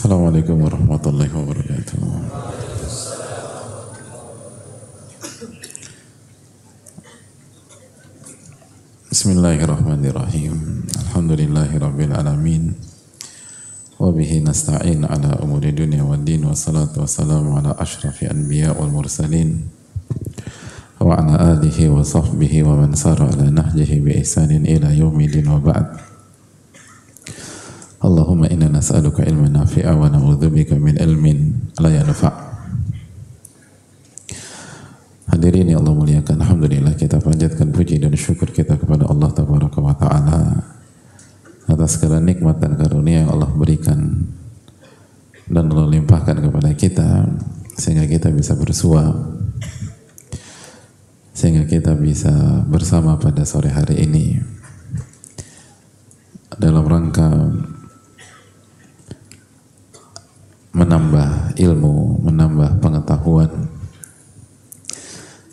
Assalamualaikum warahmatullahi wabarakatuh. Bismillahirrahmanirrahim. Alhamdulillahi rabbil alamin. Wabihi nasta'in ala umuri dunia wal din wa salatu wassalamu ala ashrafi anbiya wal mursalin wa ala alihi wa sahbihi wa man sara ala nahjihi bi ihsanin ila yaumidin wa ba'd. Allahumma inna nas'aluka ilman nafi'a wa na'udzubika min ilmin la yanfa'. Hadirin yang Allah muliakan, Alhamdulillah kita panjatkan puji dan syukur kita kepada Allah Tabaraka wa Ta'ala atas segala nikmat dan karunia yang Allah berikan dan Allah limpahkan kepada kita sehingga kita bisa bersua sehingga kita bisa bersama pada sore hari ini dalam rangka menambah ilmu, menambah pengetahuan,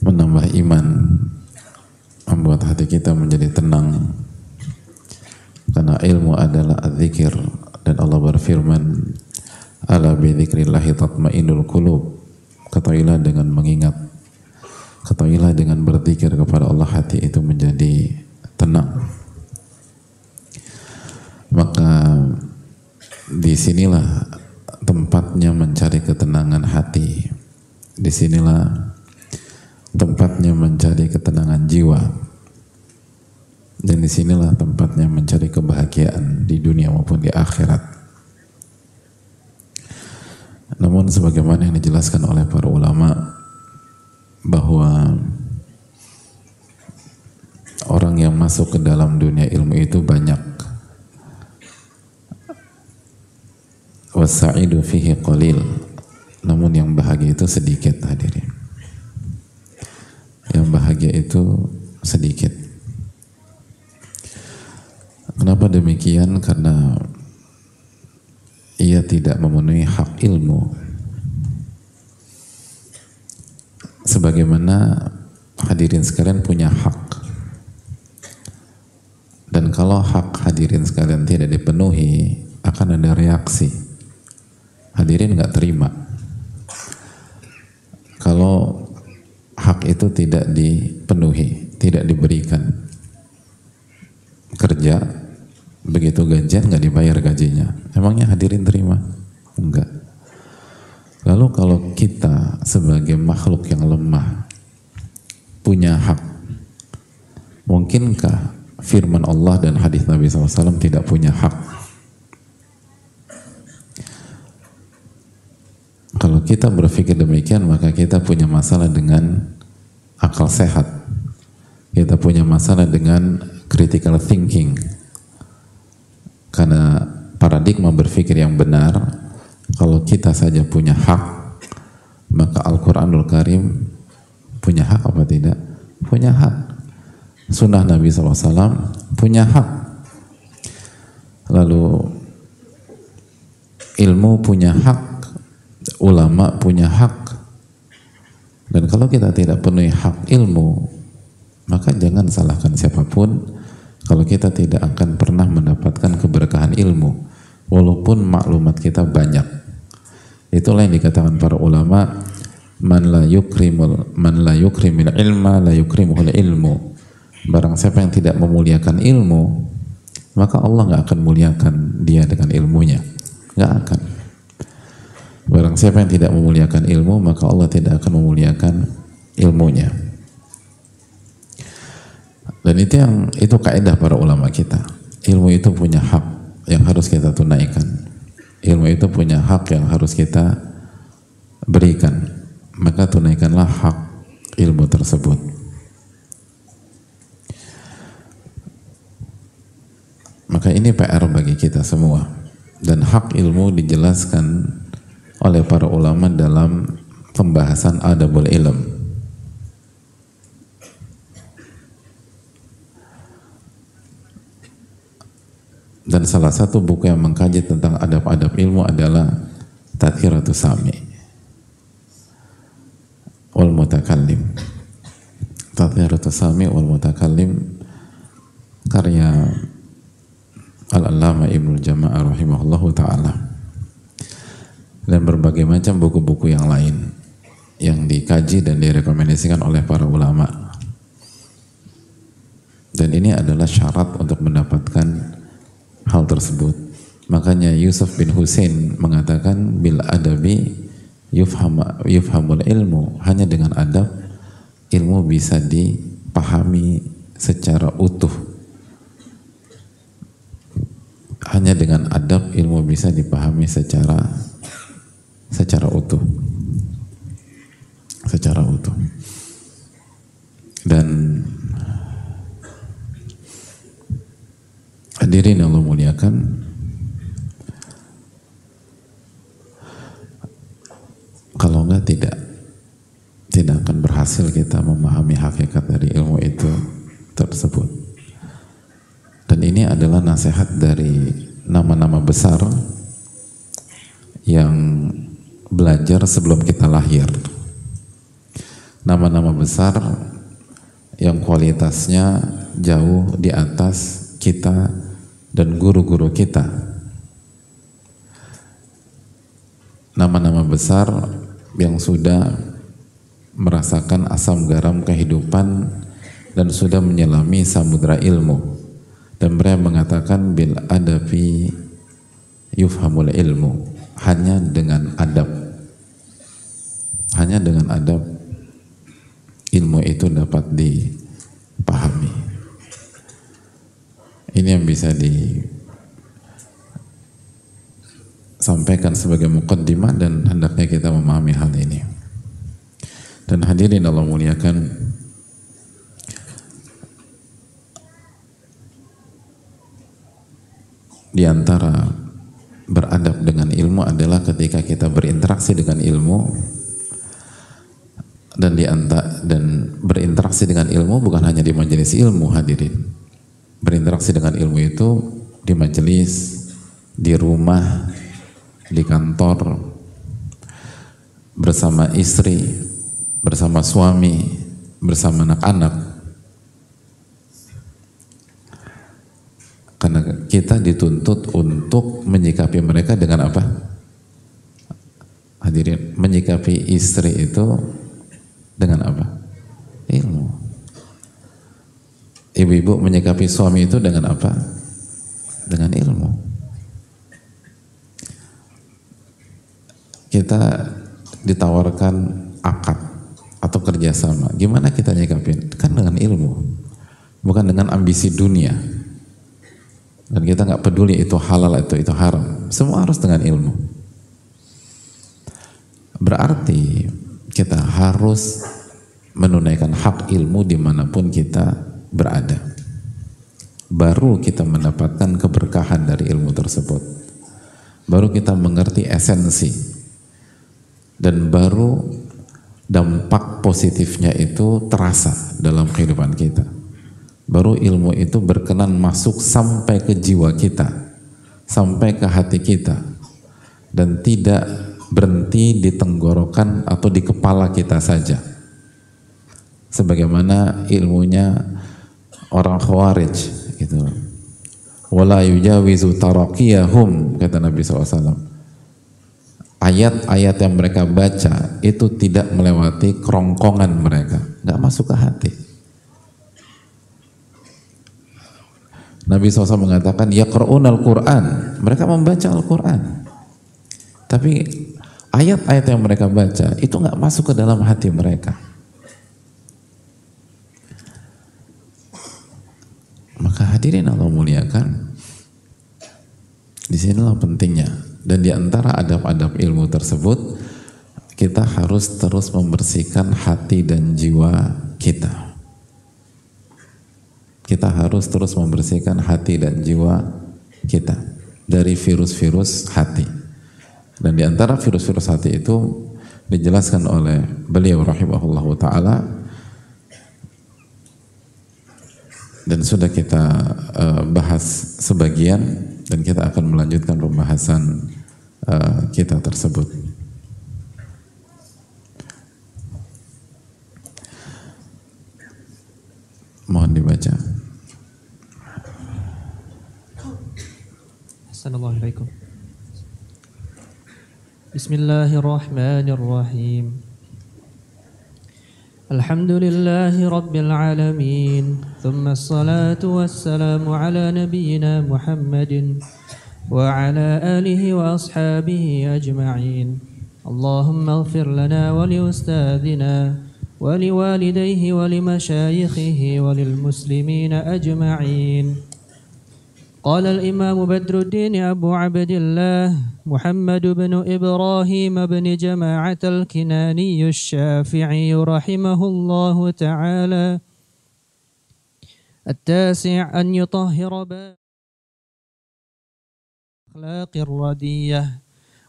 menambah iman, membuat hati kita menjadi tenang. Karena ilmu adalah adzikir dan Allah berfirman, "Ala bi dzikrillahi tatmainnul qulub." Ketahuilah dengan mengingat, ketahuilah dengan berzikir kepada Allah hati itu menjadi tenang. Maka di sinilah tempatnya mencari ketenangan hati. Di sinilah tempatnya mencari ketenangan jiwa. Dan di sinilah tempatnya mencari kebahagiaan di dunia maupun di akhirat. Namun sebagaimana yang dijelaskan oleh para ulama bahwa orang yang masuk ke dalam dunia ilmu itu banyak wasa'idu fihi qalil. Namun yang bahagia itu sedikit hadirin. Yang bahagia itu sedikit. Kenapa demikian? Karena ia tidak memenuhi hak ilmu. Sebagaimana hadirin sekalian punya hak. Dan kalau hak hadirin sekalian tidak dipenuhi akan ada reaksi hadirin nggak terima. Kalau hak itu tidak dipenuhi, tidak diberikan kerja begitu gajian nggak dibayar gajinya. Emangnya hadirin terima? Enggak. Lalu kalau kita sebagai makhluk yang lemah punya hak mungkinkah firman Allah dan hadis Nabi SAW tidak punya hak Kalau kita berpikir demikian, maka kita punya masalah dengan akal sehat. Kita punya masalah dengan critical thinking. Karena paradigma berpikir yang benar, kalau kita saja punya hak, maka Al-Quranul Karim punya hak apa tidak? Punya hak. Sunnah Nabi SAW punya hak. Lalu ilmu punya hak ulama punya hak. Dan kalau kita tidak penuhi hak ilmu maka jangan salahkan siapa pun kalau kita tidak akan pernah mendapatkan keberkahan ilmu walaupun maklumat kita banyak. Itulah yang dikatakan para ulama man la yukrimul man la yukrimil ilma la yukrimuhul ilmu. Barang siapa yang tidak memuliakan ilmu maka Allah nggak akan muliakan dia dengan ilmunya. Nggak akan Barang siapa yang tidak memuliakan ilmu, maka Allah tidak akan memuliakan ilmunya. Dan itu yang itu kaidah para ulama kita. Ilmu itu punya hak yang harus kita tunaikan. Ilmu itu punya hak yang harus kita berikan. Maka tunaikanlah hak ilmu tersebut. Maka ini PR bagi kita semua. Dan hak ilmu dijelaskan oleh para ulama dalam pembahasan adabul ilm. Dan salah satu buku yang mengkaji tentang adab-adab ilmu adalah Tadhiratu Sami wal Mutakallim. Tadhiratu Sami wal Mutakallim karya Al-Allama Ibnu Jama'ah rahimahullahu taala. Dan berbagai macam buku-buku yang lain yang dikaji dan direkomendasikan oleh para ulama. Dan ini adalah syarat untuk mendapatkan hal tersebut. Makanya Yusuf bin Husain mengatakan bil adabi yufham yufhamul ilmu hanya dengan adab ilmu bisa dipahami secara utuh. Hanya dengan adab ilmu bisa dipahami secara secara utuh secara utuh. Dan hadirin Allah muliakan, kalau enggak tidak tidak akan berhasil kita memahami hakikat dari ilmu itu tersebut. Dan ini adalah nasihat dari nama-nama besar yang belajar sebelum kita lahir nama-nama besar yang kualitasnya jauh di atas kita dan guru-guru kita. Nama-nama besar yang sudah merasakan asam garam kehidupan dan sudah menyelami samudra ilmu. Dan mereka mengatakan bil adabi yufhamul ilmu. Hanya dengan adab. Hanya dengan adab ilmu itu dapat dipahami. Ini yang bisa disampaikan sebagai mukaddimah dan hendaknya kita memahami hal ini. Dan hadirin Allah muliakan di antara ilmu adalah ketika kita berinteraksi dengan ilmu dan dianta dan berinteraksi dengan ilmu bukan hanya di majelis ilmu hadirin. Berinteraksi dengan ilmu itu di majelis di rumah di kantor bersama istri bersama suami bersama anak-anak. Karena kita dituntut untuk menyikapi mereka dengan apa hadirin menyikapi istri itu dengan apa? Ilmu. Ibu-ibu menyikapi suami itu dengan apa? Dengan ilmu. Kita ditawarkan akad atau kerjasama. Gimana kita nyikapin? Kan dengan ilmu. Bukan dengan ambisi dunia. Dan kita nggak peduli itu halal atau itu haram. Semua harus dengan ilmu. Berarti kita harus menunaikan hak ilmu di mana pun kita berada. Baru kita mendapatkan keberkahan dari ilmu tersebut. Baru kita mengerti esensi. Dan baru dampak positifnya itu terasa dalam kehidupan kita. Baru ilmu itu berkenan masuk sampai ke jiwa kita, sampai ke hati kita, dan tidak berhenti di tenggorokan atau di kepala kita saja. Sebagaimana ilmunya orang khawarij gitu. Wala yujawizu taraqiyahum kata Nabi SAW. Ayat-ayat yang mereka baca itu tidak melewati kerongkongan mereka, nggak masuk ke hati. Nabi SAW mengatakan, ya al Quran. Mereka membaca Al-Quran. Tapi ayat-ayat yang mereka baca itu nggak masuk ke dalam hati mereka. Maka hadirin Allah muliakan, di sinilah pentingnya. Dan di antara adab-adab ilmu tersebut, kita harus terus membersihkan hati dan jiwa kita. Kita harus terus membersihkan hati dan jiwa kita dari virus-virus hati. Dan di antara virus-virus hati itu dijelaskan oleh beliau rahimahullah taala dan sudah kita uh, bahas sebagian dan kita akan melanjutkan pembahasan uh, kita tersebut. Mohon dibaca. Assalamualaikum. بسم الله الرحمن الرحيم. الحمد لله رب العالمين ثم الصلاة والسلام على نبينا محمد وعلى آله وأصحابه أجمعين. اللهم اغفر لنا ولأستاذنا ولوالديه ولمشايخه وللمسلمين أجمعين. قال الإمام بدر الدين أبو عبد الله محمد بن إبراهيم بن جماعة الكناني الشافعي رحمه الله تعالى. التاسع أن يطهر باب الأخلاق الردية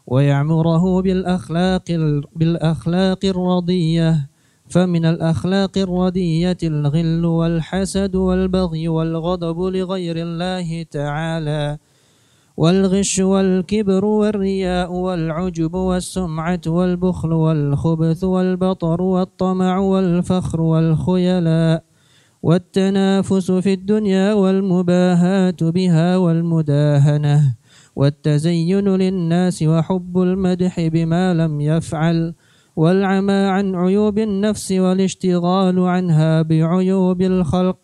ويعمره بالأخلاق بالأخلاق الرضية فمن الأخلاق الردية الغل والحسد والبغي والغضب لغير الله تعالى والغش والكبر والرياء والعجب والسمعة والبخل والخبث والبطر والطمع والفخر والخيلاء والتنافس في الدنيا والمباهاة بها والمداهنة والتزين للناس وحب المدح بما لم يفعل والعمى عن عيوب النفس والاشتغال عنها بعيوب الخلق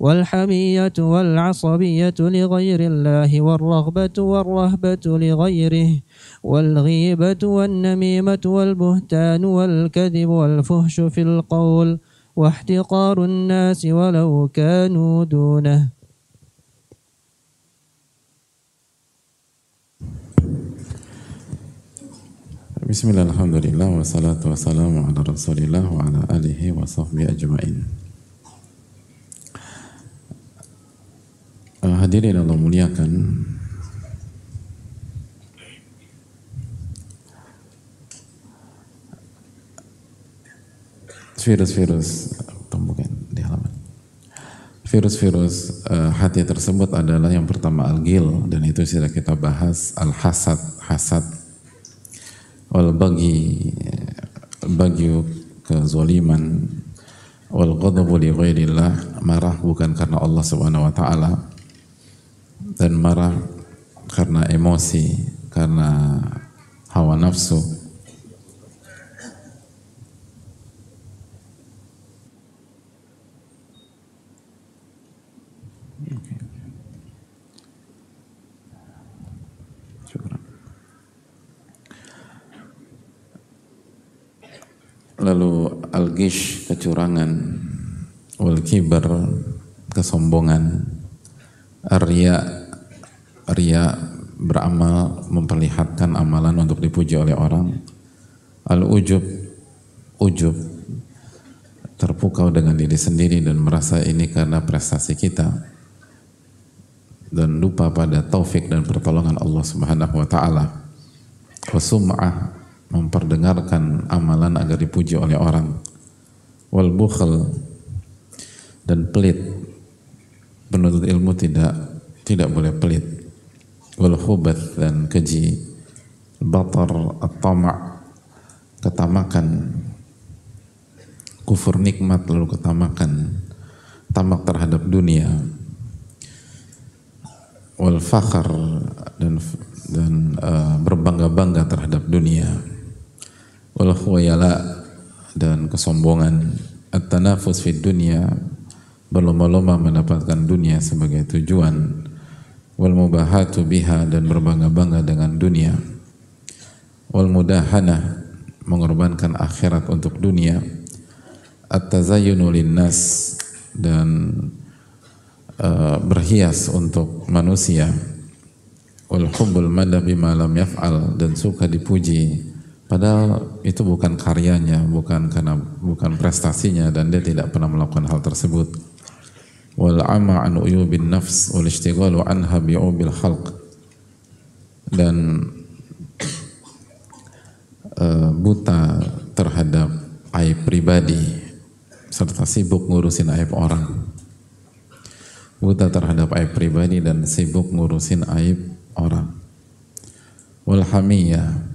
والحمية والعصبية لغير الله والرغبة والرهبة لغيره والغيبة والنميمة والبهتان والكذب والفهش في القول واحتقار الناس ولو كانوا دونه. Bismillah, alhamdulillah, wassalatu wassalamu ala rasulillah wa ala alihi wa sahbihi ajma'in. Uh, Hadirin Allah muliakan. Virus-virus Bukan di halaman. Virus-virus uh, hati tersebut adalah yang pertama al-gil dan itu sudah kita bahas al-hasad, hasad wal bagi bagi kezaliman wal ghadabu li ghairillah. Marah bukan karena Allah Subhanahu wa taala. Dan marah karena emosi karena hawa nafsu kecurangan wal kibar kesombongan ria ria beramal memperlihatkan amalan untuk dipuji oleh orang al-ujub ujub terpukau dengan diri sendiri dan merasa ini karena prestasi kita dan lupa pada taufik dan pertolongan Allah Subhanahu wa taala. Wasum'ah memperdengarkan amalan agar dipuji oleh orang wal bukhl dan pelit. Penuntut ilmu tidak tidak boleh pelit. Wal dan keji. Batar at-tama' ketamakan. Kufur nikmat lalu ketamakan. Tamak terhadap dunia. Wal fakhr dan dan uh, berbangga-bangga terhadap dunia. Wal khuyala dan kesombongan at-tanafus fid dunya berlomba-lomba mendapatkan dunia sebagai tujuan wal mubahatu biha dan berbangga-bangga dengan dunia wal mudahana mengorbankan akhirat untuk dunia at-tazayyunu linnas dan uh, berhias untuk manusia wal hubbul madha bima lam yaf'al dan suka dipuji Padahal itu bukan karyanya, bukan karena bukan prestasinya dan dia tidak pernah melakukan hal tersebut. Wal ama an uyubin nafs wal ishtighalu anha bi'ubil khalq. Dan uh, buta terhadap aib pribadi serta sibuk ngurusin aib orang. Buta terhadap aib pribadi dan sibuk ngurusin aib orang. Wal hamiyah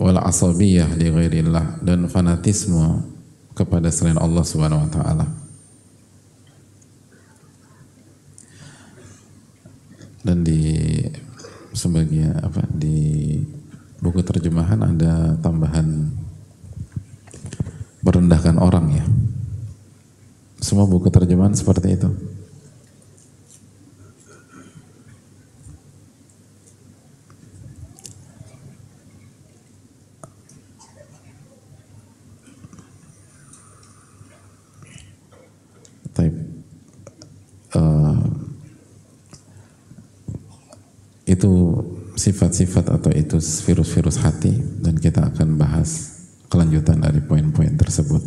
wal asabiyah li ghairillah dan fanatisme kepada selain Allah Subhanahu wa taala. Dan di sebagai apa di buku terjemahan ada tambahan merendahkan orang ya. Semua buku terjemahan seperti itu. Uh, itu sifat-sifat atau itu virus-virus hati dan kita akan bahas kelanjutan dari poin-poin tersebut.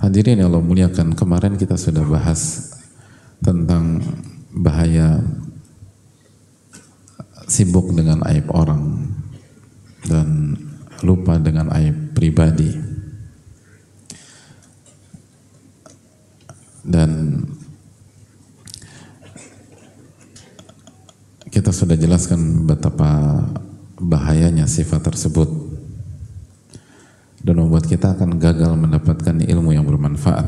Hadirin yang Allah muliakan, kemarin kita sudah bahas tentang bahaya sibuk dengan aib orang dan lupa dengan aib pribadi. Dan kita sudah jelaskan betapa bahayanya sifat tersebut. Dan membuat kita akan gagal mendapatkan ilmu yang bermanfaat.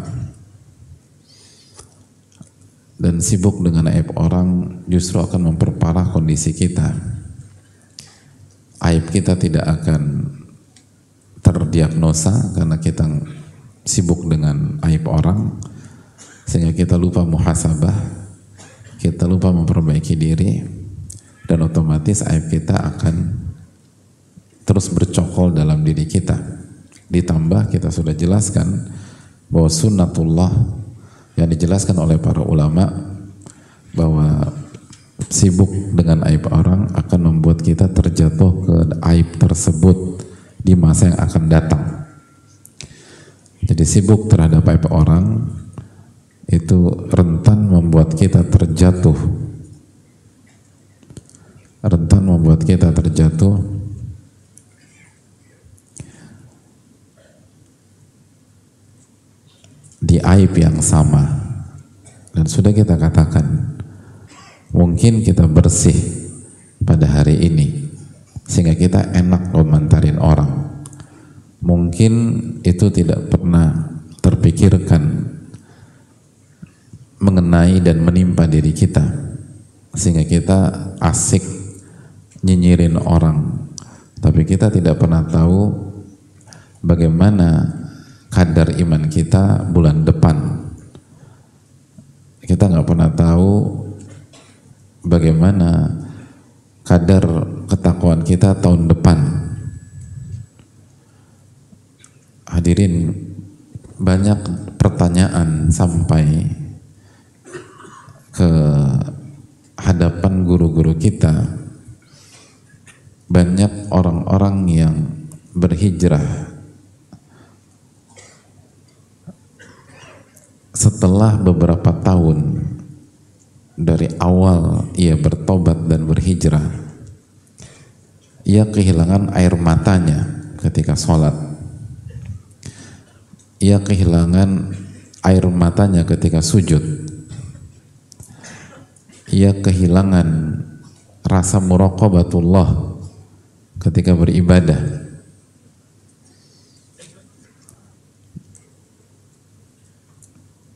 Dan sibuk dengan aib orang justru akan memperparah kondisi kita. Aib kita tidak akan terdiagnosa karena kita sibuk dengan aib orang sehingga kita lupa muhasabah kita lupa memperbaiki diri dan otomatis aib kita akan terus bercokol dalam diri kita. Ditambah kita sudah jelaskan bahwa sunnatullah yang dijelaskan oleh para ulama bahwa sibuk dengan aib orang akan membuat kita terjatuh ke aib tersebut di masa yang akan datang. Jadi sibuk terhadap aib orang itu rentan membuat kita terjatuh rentan membuat kita terjatuh. Di aib yang sama. Dan sudah kita katakan mungkin kita bersih pada hari ini sehingga kita enak komentarin orang. Mungkin itu tidak pernah terpikirkan mengenai dan menimpa diri kita sehingga kita asik nyinyirin orang tapi kita tidak pernah tahu bagaimana kadar iman kita bulan depan. Kita nggak pernah tahu bagaimana kadar ketakwaan kita tahun depan. Hadirin, banyak pertanyaan sampai ke hadapan guru-guru kita. Banyak orang-orang yang berhijrah. Setelah beberapa tahun dari awal ia bertobat dan berhijrah ia kehilangan air matanya ketika sholat. Ia kehilangan air matanya ketika sujud. Ia kehilangan rasa muraqabatullah ketika beribadah.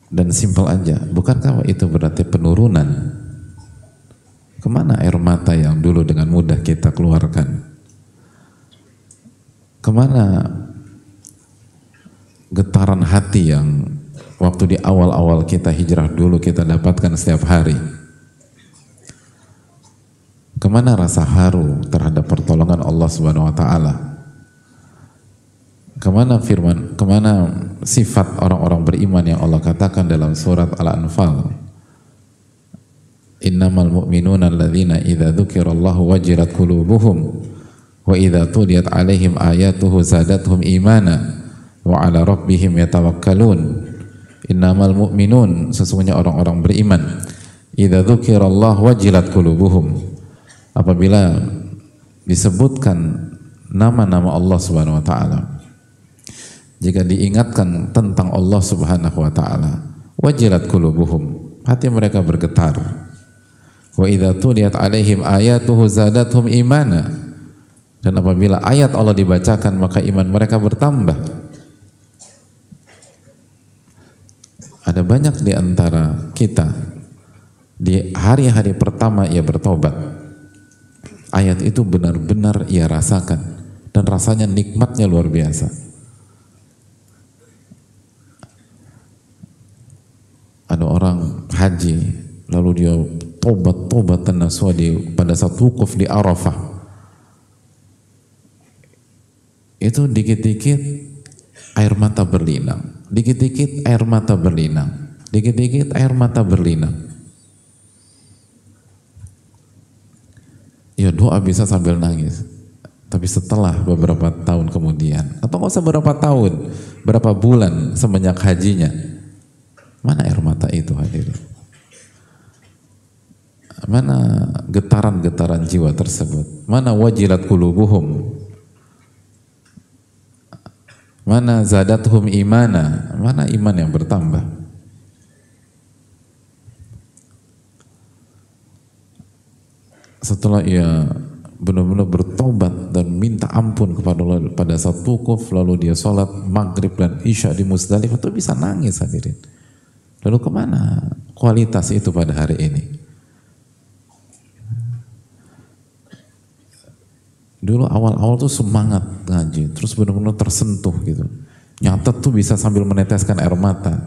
Dan simpel aja bukankah itu berarti penurunan? Ke mana air mata yang dulu dengan mudah kita keluarkan? Ke mana getaran hati yang waktu di awal-awal kita hijrah dulu kita dapatkan setiap hari ke mana rasa haru terhadap pertolongan Allah subhanahu wa ta'ala Ke mana firman, ke mana sifat orang-orang beriman yang Allah katakan dalam surat Al-Anfal? Innamal mu'minuna alladhina idza dzukirallahu wajilat qulubuhum wa idza tuliyat alaihim ayatuhu zadatuhum imana wa ala rabbihim yatawakkalun. Innamal mu'minun sesungguhnya orang-orang beriman idza dzukirallahu wajilat qulubuhum. Apabila disebutkan nama-nama Allah Subhanahu wa taala. Jika diingatkan tentang Allah Subhanahu wa taala wajilat qulubuhum hati mereka bergetar. Wa idza tuliyat alaihim ayatuhu zadatuhum imana. Dan apabila ayat Allah dibacakan maka iman mereka bertambah. Ada banyak di antara kita di hari-hari pertama ia bertobat ayat itu benar-benar ia rasakan dan rasanya nikmatnya luar biasa. Ada orang haji lalu dia tobat tobat nasuha di pada saat wukuf di Arafah. Itu dikit-dikit air mata berlinang, dikit-dikit air mata berlinang, dikit-dikit air mata berlinang. Ya doa bisa sambil nangis. Tapi setelah beberapa tahun kemudian, atau nggak usah berapa tahun, berapa bulan semenjak hajinya, mana air mata itu hadirin? Mana getaran-getaran jiwa tersebut? Mana wajilat kulubuhum? Mana zadathum imana? Mana iman yang bertambah? Setelah ia benar-benar bertobat dan minta ampun kepada Allah pada saat wukuf lalu dia sholat maghrib dan isya di Musdalifah itu bisa nangis hadirin. Lalu ke mana kualitas itu pada hari ini? Dulu awal-awal tuh semangat ngaji terus benar-benar tersentuh gitu. Nyata tuh bisa sambil meneteskan air mata.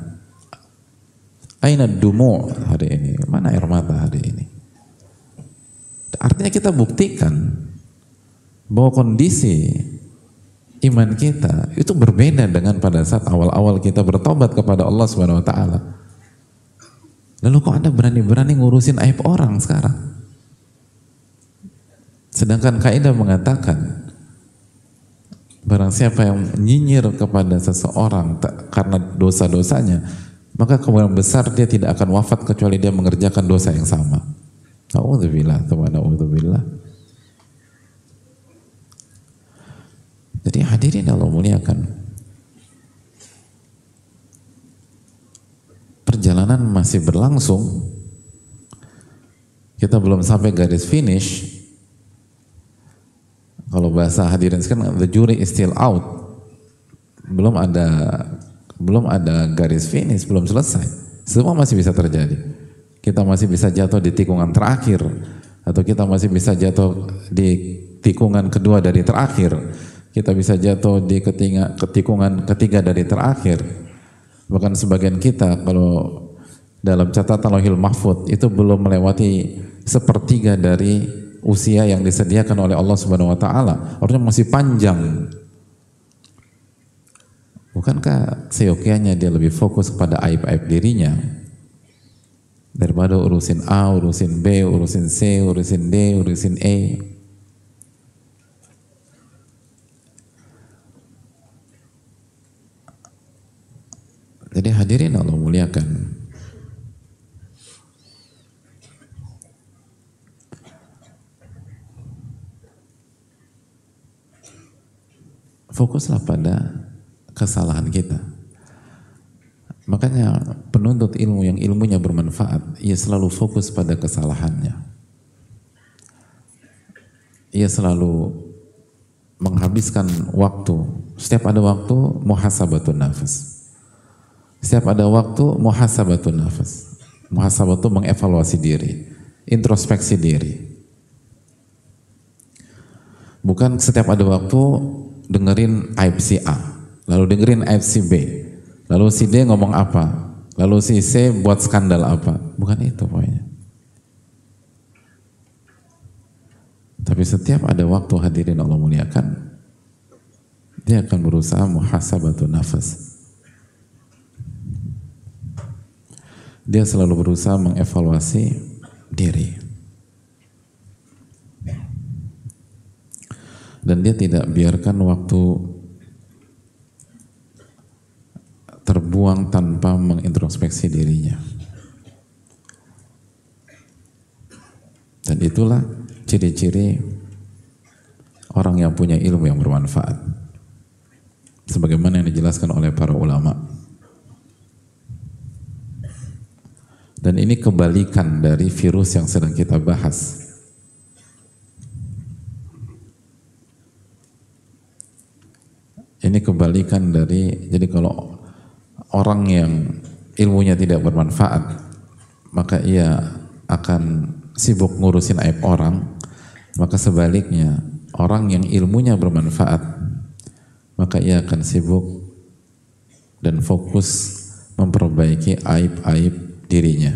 Aina dumu hari ini? Mana air mata hari ini Artinya kita buktikan bahwa kondisi iman kita itu berbeda dengan pada saat awal-awal kita bertobat kepada Allah Subhanahu wa taala. Lalu kok Anda berani-berani ngurusin aib orang sekarang? Sedangkan kaidah mengatakan barang siapa yang nyinyir kepada seseorang karena dosa-dosanya, maka kemungkinan besar dia tidak akan wafat kecuali dia mengerjakan dosa yang sama. Na'udzubillah, teman na'udzubillah. Jadi hadirin Allah muliakan. Perjalanan masih berlangsung. Kita belum sampai garis finish. Kalau bahasa hadirin sekarang the jury is still out. Belum ada belum ada garis finish, belum selesai. Semua masih bisa terjadi kita masih bisa jatuh di tikungan terakhir atau kita masih bisa jatuh di tikungan kedua dari terakhir kita bisa jatuh di ketinga, ketikungan ketiga dari terakhir bahkan sebagian kita kalau dalam catatan lohil mahfud itu belum melewati sepertiga dari usia yang disediakan oleh Allah Subhanahu wa taala. Artinya masih panjang. Bukankah seyokianya dia lebih fokus kepada aib-aib dirinya? Daripada urusin A, urusin B, urusin C, urusin D, urusin E. Jadi hadirin Allah muliakan. Fokuslah pada kesalahan kita. Makanya penuntut ilmu yang ilmunya bermanfaat, ia selalu fokus pada kesalahannya. Ia selalu menghabiskan waktu. Setiap ada waktu, muhasabatun nafas. Setiap ada waktu, muhasabatun nafas. Muhasabatu mengevaluasi diri, introspeksi diri. Bukan setiap ada waktu dengerin aib si A, lalu dengerin aib si B, Lalu si D ngomong apa? Lalu si C buat skandal apa? Bukan itu pokoknya. Tapi setiap ada waktu hadirin Allah muliakan, dia akan berusaha muhasabatun nafas. Dia selalu berusaha mengevaluasi diri. Dan dia tidak biarkan waktu terbuang tanpa mengintrospeksi dirinya. Dan itulah ciri-ciri orang yang punya ilmu yang bermanfaat. Sebagaimana yang dijelaskan oleh para ulama. Dan ini kebalikan dari virus yang sedang kita bahas. Ini kebalikan dari, jadi kalau orang yang ilmunya tidak bermanfaat, maka ia akan sibuk ngurusin aib orang, Maka sebaliknya, orang yang ilmunya bermanfaat, maka ia akan sibuk dan fokus memperbaiki aib-aib dirinya.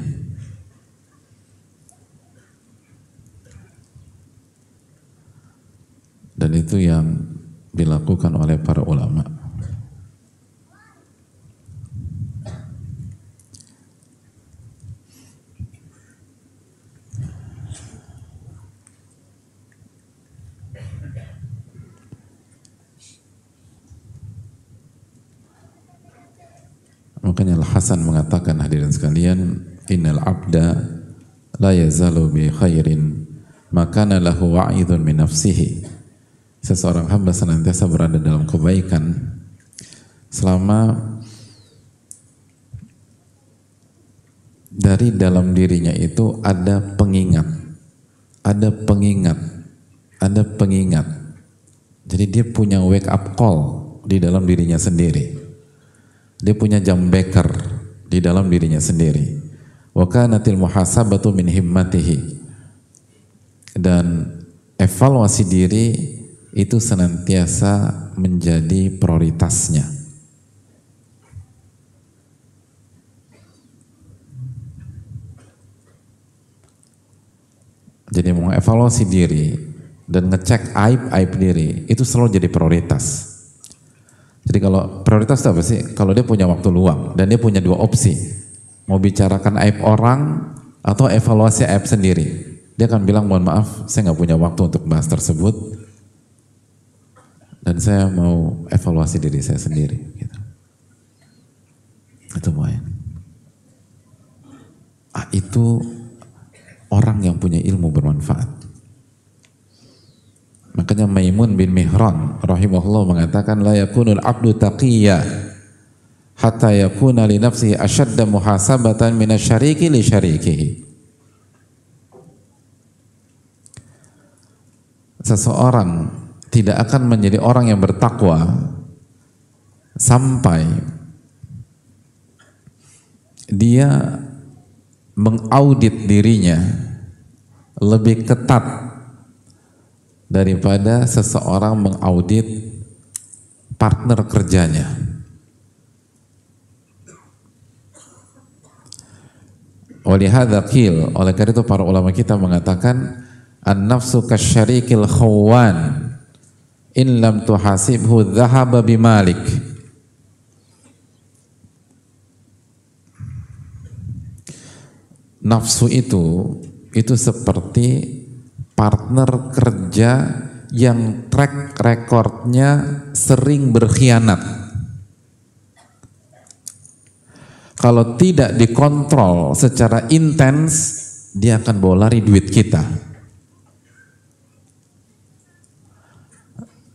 Dan itu yang dilakukan oleh para ulama. Makanya Al-Hasan mengatakan hadirin sekalian, innal abda la yazalu bi khairin makana lahu wa'idun min nafsihi. Seseorang hamba senantiasa berada dalam kebaikan selama dari dalam dirinya itu ada pengingat, ada pengingat, ada pengingat. Jadi dia punya wake up call di dalam dirinya sendiri. Dia punya jam beker di dalam dirinya sendiri. Wa kanatil muhasabatu min himmatihi. Dan evaluasi diri itu senantiasa menjadi prioritasnya. Jadi mengevaluasi diri dan ngecek aib-aib diri itu selalu jadi prioritas. Jadi kalau prioritas itu apa sih? Kalau dia punya waktu luang dan dia punya dua opsi, mau bicarakan aib orang atau evaluasi aib sendiri. Dia akan bilang mohon maaf, saya nggak punya waktu untuk bahas tersebut dan saya mau evaluasi diri saya sendiri. Gitu. Itu poin. Ah, itu orang yang punya ilmu bermanfaat. Makanya Maimun bin Mihran rahimahullah mengatakan la yakunul abdu taqiyya hatta yakuna li nafsihi ashadda muhasabatan minasyariki li syarikihi. Seseorang tidak akan menjadi orang yang bertakwa sampai dia mengaudit dirinya lebih ketat daripada seseorang mengaudit partner kerjanya. Oleh qil, oleh karena itu para ulama kita mengatakan an-nafsu kasyarikil khawan in lam tuhasibhu dhahaba bimalik. Nafsu itu itu seperti partner kerja yang track recordnya sering berkhianat. Kalau tidak dikontrol secara intens, dia akan bawa lari duit kita.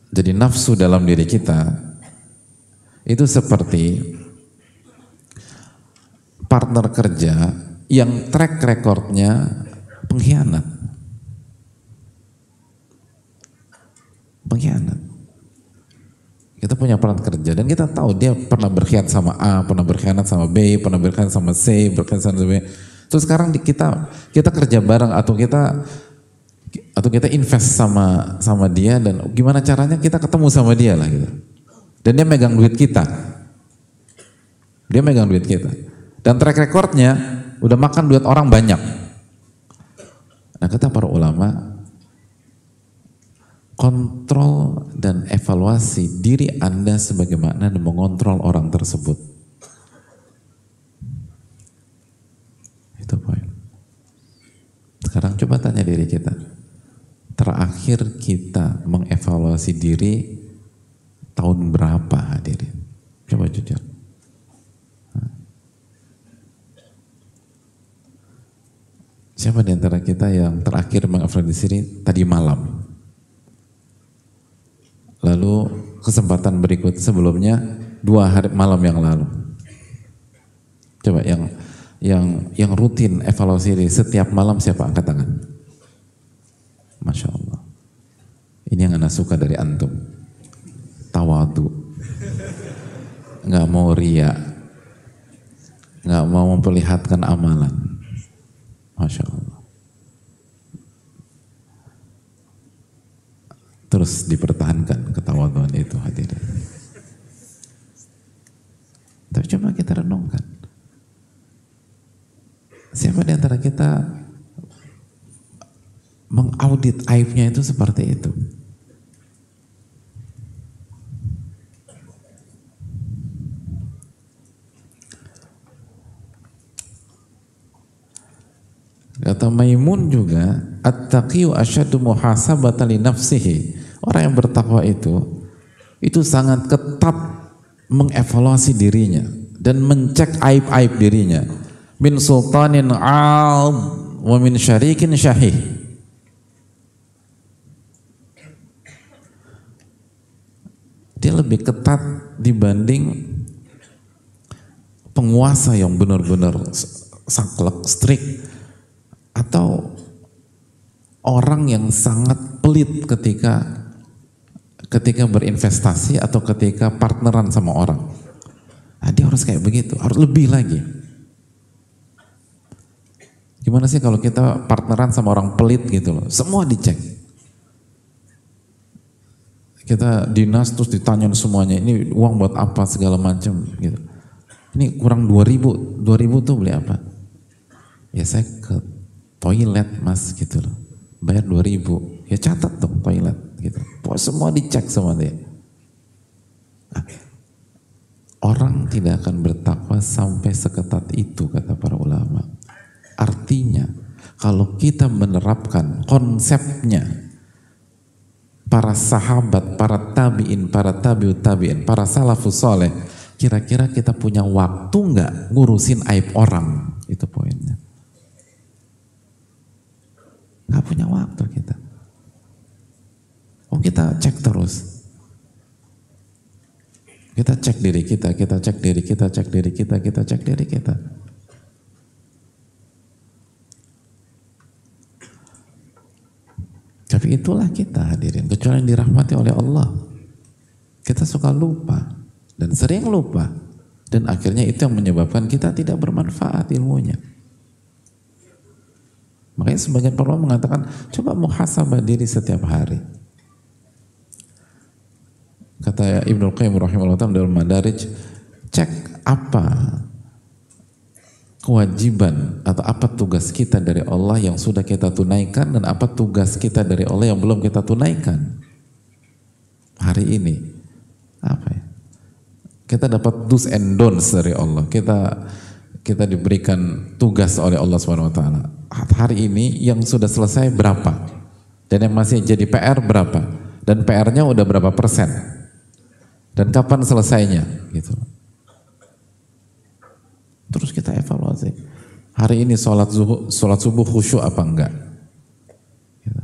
Jadi nafsu dalam diri kita itu seperti partner kerja yang track recordnya pengkhianat. Pengkhianat. Kita punya peran kerja dan kita tahu dia pernah berkhianat sama A, pernah berkhianat sama B, pernah berkhianat sama C, berkhianat sama B. Terus sekarang kita kita kerja bareng atau kita atau kita invest sama sama dia dan gimana caranya kita ketemu sama dia lah gitu. Dan dia megang duit kita. Dia megang duit kita. Dan track recordnya udah makan duit orang banyak. Nah kata para ulama, kontrol dan evaluasi diri Anda sebagaimana dan mengontrol orang tersebut. Itu poin. Sekarang coba tanya diri kita. Terakhir kita mengevaluasi diri tahun berapa hadirin? Coba jujur. Siapa di antara kita yang terakhir mengevaluasi diri tadi malam? Lalu kesempatan berikut sebelumnya dua hari malam yang lalu. Coba yang yang yang rutin evaluasi diri setiap malam siapa angkat tangan? Masya Allah. Ini yang anda suka dari antum. Tawadu. Nggak mau ria. Nggak mau memperlihatkan amalan. Masya Allah. Harus dipertahankan ketawaduan itu hadirin. Tapi coba kita renungkan. Siapa di antara kita mengaudit aibnya itu seperti itu? Kata Maimun juga, At-taqiyu asyadu muhasabata li nafsihi. Orang yang bertakwa itu, itu sangat ketat mengevaluasi dirinya dan mencek aib-aib dirinya. Min sultanin al wa min syarikin syahih. Dia lebih ketat dibanding penguasa yang benar-benar saklek, strict atau orang yang sangat pelit ketika ketika berinvestasi atau ketika partneran sama orang. Nah, dia harus kayak begitu, harus lebih lagi. Gimana sih kalau kita partneran sama orang pelit gitu loh, semua dicek. Kita dinas terus ditanyain semuanya, ini uang buat apa segala macam gitu. Ini kurang 2000, 2000 tuh beli apa? Ya saya ke toilet mas gitu loh bayar 2000 ya catat dong toilet gitu semua dicek sama dia nah, orang tidak akan bertakwa sampai seketat itu kata para ulama artinya kalau kita menerapkan konsepnya para sahabat, para tabiin, para tabiut tabiin, para salafus soleh, kira-kira kita punya waktu nggak ngurusin aib orang? Itu poinnya. Gak punya waktu kita. Oh kita cek terus. Kita cek diri kita, kita cek diri kita, cek diri kita, kita cek diri kita. Tapi itulah kita hadirin, kecuali yang dirahmati oleh Allah. Kita suka lupa dan sering lupa dan akhirnya itu yang menyebabkan kita tidak bermanfaat ilmunya. Makanya sebagian para mengatakan coba muhasabah diri setiap hari. Kata Ibnu Qayyim rahimahullah dalam Madarij, cek apa kewajiban atau apa tugas kita dari Allah yang sudah kita tunaikan dan apa tugas kita dari Allah yang belum kita tunaikan hari ini. Apa ya? Kita dapat do's and don'ts dari Allah. Kita kita diberikan tugas oleh Allah Subhanahu wa taala. Hari ini yang sudah selesai berapa? Dan yang masih jadi PR berapa? Dan PR-nya udah berapa persen? Dan kapan selesainya? Gitu. Terus kita evaluasi. Hari ini sholat, zuhur, sholat subuh khusyuk apa enggak? Gitu.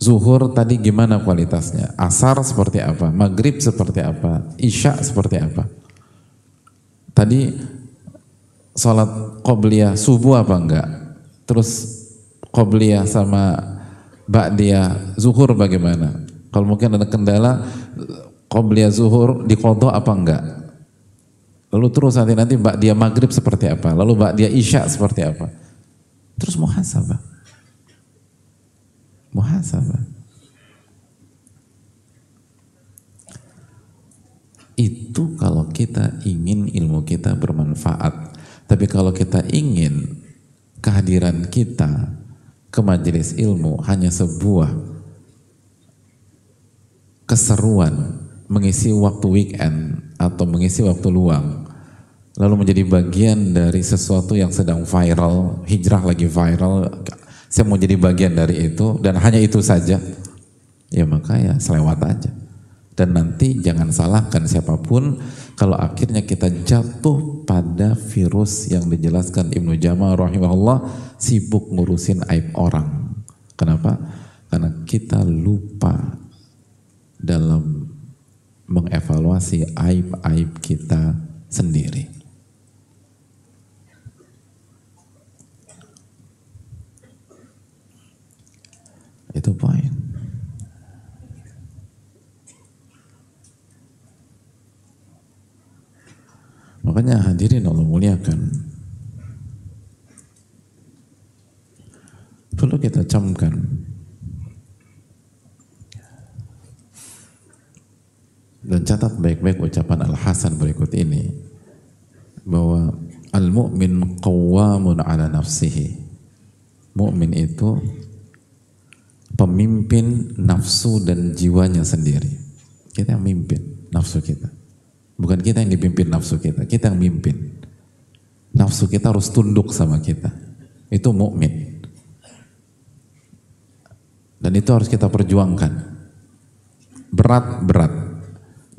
Zuhur tadi gimana kualitasnya? Asar seperti apa? Maghrib seperti apa? Isya seperti apa? Tadi sholat qobliyah subuh apa enggak? Terus qobliyah sama ba'diyah zuhur bagaimana? Kalau mungkin ada kendala qobliyah zuhur di kodok apa enggak? Lalu terus nanti nanti ba'diyah maghrib seperti apa? Lalu ba'diyah isya seperti apa? Terus muhasabah. Muhasabah. Itu kalau kita ingin ilmu kita bermanfaat. Tapi kalau kita ingin kehadiran kita ke majelis ilmu hanya sebuah keseruan mengisi waktu weekend atau mengisi waktu luang lalu menjadi bagian dari sesuatu yang sedang viral, hijrah lagi viral, saya mau jadi bagian dari itu dan hanya itu saja, ya maka ya selewat aja. Dan nanti jangan salahkan siapa pun kalau akhirnya kita jatuh pada virus yang dijelaskan Ibnu Jamal rahimahullah sibuk ngurusin aib orang. Kenapa? Karena kita lupa dalam mengevaluasi aib-aib kita sendiri. Itu poin. Makanya hadirin Allah muliakan. Perlu kita camkan Dan catat baik-baik ucapan Al-Hasan berikut ini bahwa al-mu'min qawwamun ala nafsihi. Mukmin itu pemimpin nafsu dan jiwanya sendiri. Kita yang mimpin nafsu kita. Bukan kita yang dipimpin nafsu kita, kita yang mimpin. Nafsu kita harus tunduk sama kita. Itu mukmin. Dan itu harus kita perjuangkan. Berat-berat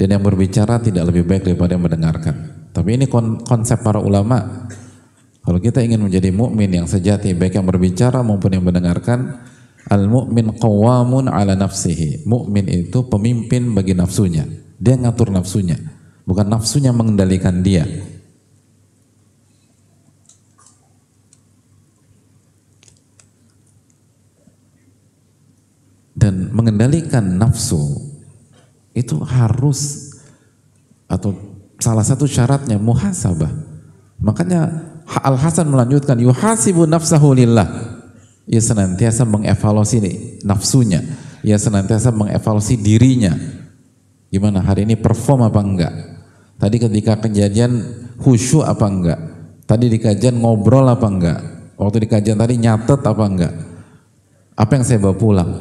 dan yang berbicara tidak lebih baik daripada yang mendengarkan. Tapi ini konsep para ulama. Kalau kita ingin menjadi mukmin yang sejati, baik yang berbicara maupun yang mendengarkan, al mukmin qawamun ala nafsihi. Mukmin itu pemimpin bagi nafsunya. Dia ngatur nafsunya, bukan nafsunya mengendalikan dia. Dan mengendalikan nafsu itu harus atau salah satu syaratnya muhasabah. Makanya Al Hasan melanjutkan yuhasibu nafsahu lillah. Ia senantiasa mengevaluasi nafsunya. Ia senantiasa mengevaluasi dirinya. Gimana hari ini perform apa enggak? Tadi ketika kejadian khusyuk apa enggak? Tadi di kajian ngobrol apa enggak? Waktu di kajian tadi nyatet apa enggak? Apa yang saya bawa pulang?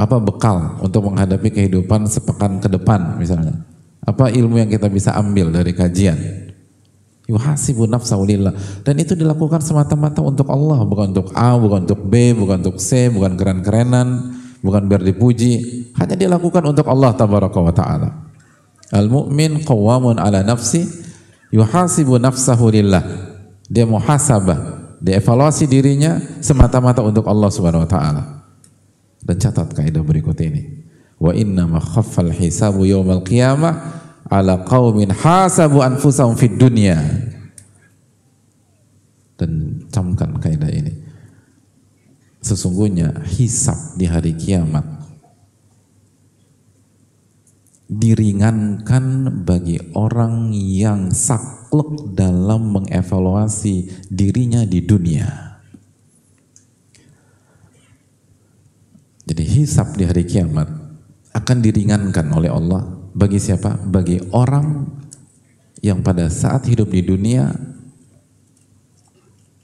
Apa bekal untuk menghadapi kehidupan sepekan ke depan misalnya? Apa ilmu yang kita bisa ambil dari kajian? Yuhasibu nafsahulillah. Dan itu dilakukan semata-mata untuk Allah, bukan untuk A, bukan untuk B, bukan untuk C, bukan keren-kerenan, bukan biar dipuji. Hanya dilakukan untuk Allah tabaraka wa ta'ala. Al-mu'min qawwamun ala nafsi yuhasibu nafsahulillah. Dia muhasabah, dia evaluasi dirinya semata-mata untuk Allah subhanahu wa ta'ala. Dan catat kaidah berikut ini. Wa inna ma khaffal hisabu yawmal qiyamah ala qaumin hasabu anfusahum fid dunya. Dan camkan kaidah ini. Sesungguhnya hisab di hari kiamat diringankan bagi orang yang saklek dalam mengevaluasi dirinya di dunia. Jadi hisab di hari kiamat akan diringankan oleh Allah bagi siapa? Bagi orang yang pada saat hidup di dunia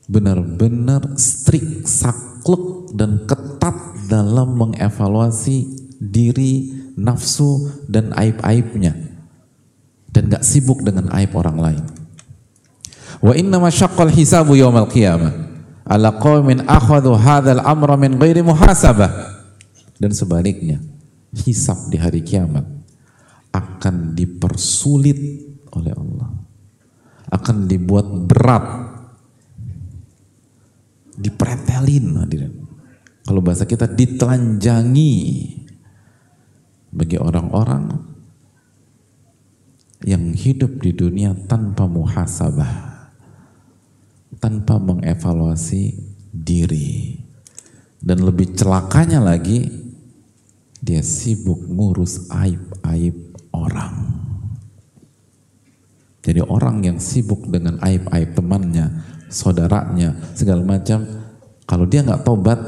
benar-benar strict, saklek dan ketat dalam mengevaluasi diri, nafsu dan aib-aibnya dan gak sibuk dengan aib orang lain. Wa inna masyaqqal hisabu yawmal qiyamah ala qaumin akhadhu hadzal amra min ghairi muhasabah dan sebaliknya, hisab di hari kiamat akan dipersulit oleh Allah. Akan dibuat berat. Dipretelin hadirin. Kalau bahasa kita ditelanjangi bagi orang-orang yang hidup di dunia tanpa muhasabah, tanpa mengevaluasi diri. Dan lebih celakanya lagi, dia sibuk ngurus aib-aib orang. Jadi orang yang sibuk dengan aib-aib temannya, saudaranya, segala macam, kalau dia nggak tobat,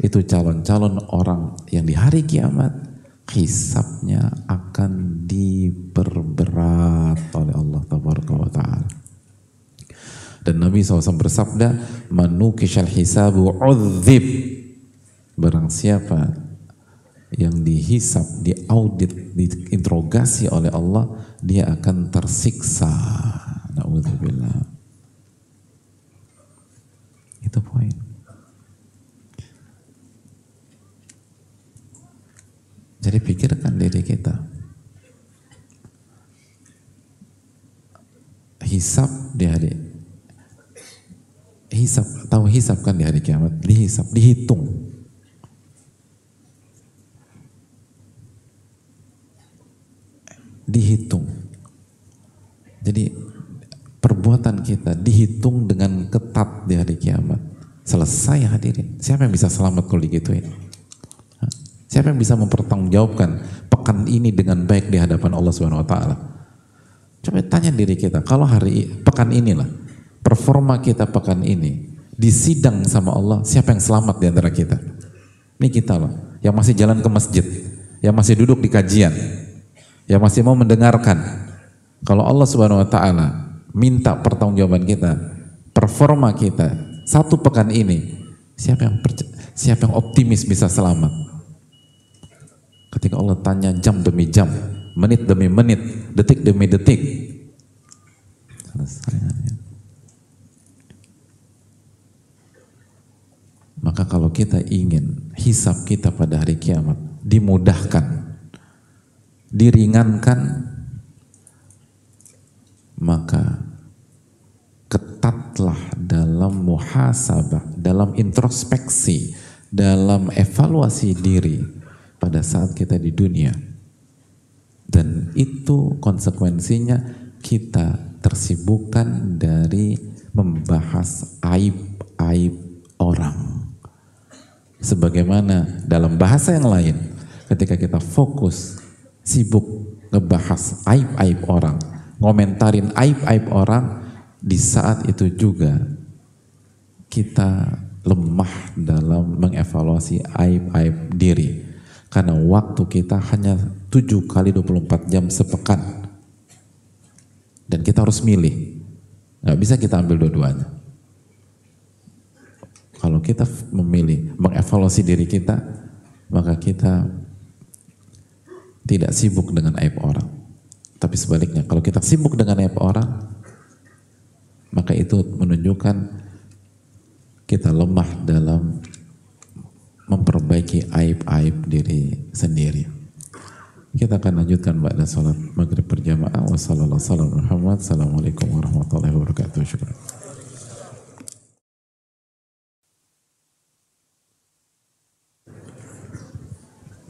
itu calon-calon orang yang di hari kiamat hisapnya akan diperberat oleh Allah Taala. Dan Nabi SAW bersabda, manukishal hisabu udzib. Barang siapa yang dihisap, diaudit, diinterogasi oleh Allah, dia akan tersiksa. Nauzubillah. Itu poin. Jadi pikirkan diri kita. Hisap di hari hisap tahu hisap kan di hari kiamat dihisap dihitung dihitung. Jadi perbuatan kita dihitung dengan ketat di hari kiamat. Selesai hadirin. Siapa yang bisa selamat kalau digituin? Siapa yang bisa mempertanggungjawabkan pekan ini dengan baik di hadapan Allah Subhanahu wa taala? Coba tanya diri kita, kalau hari pekan inilah performa kita pekan ini disidang sama Allah, siapa yang selamat di antara kita? Ini kita loh, yang masih jalan ke masjid, yang masih duduk di kajian, yang masih mau mendengarkan. Kalau Allah Subhanahu wa taala minta pertanggungjawaban kita, performa kita satu pekan ini, siapa yang siapa yang optimis bisa selamat? Ketika Allah tanya jam demi jam, menit demi menit, detik demi detik. Maka kalau kita ingin hisap kita pada hari kiamat dimudahkan, diringankan, maka ketatlah dalam muhasabah, dalam introspeksi, dalam evaluasi diri pada saat kita di dunia. Dan itu konsekuensinya kita tersibukkan dari membahas aib-aib orang. Sebagaimana dalam bahasa yang lain, ketika kita fokus, sibuk ngebahas aib-aib orang, ngomentarin aib-aib orang, di saat itu juga kita lemah dalam mengevaluasi aib-aib diri. Karena waktu kita hanya 7 kali 24 jam sepekan. Dan kita harus milih. Gak bisa kita ambil dua-duanya. Kalau kita memilih mengevaluasi diri kita, maka kita tidak sibuk dengan aib orang. Tapi sebaliknya, kalau kita sibuk dengan aib orang, maka itu menunjukkan kita lemah dalam memperbaiki aib-aib diri sendiri. Kita akan lanjutkan pada salat maghrib berjamaah. Wassalamualaikum warahmatullahi wabarakatuh. Syukur.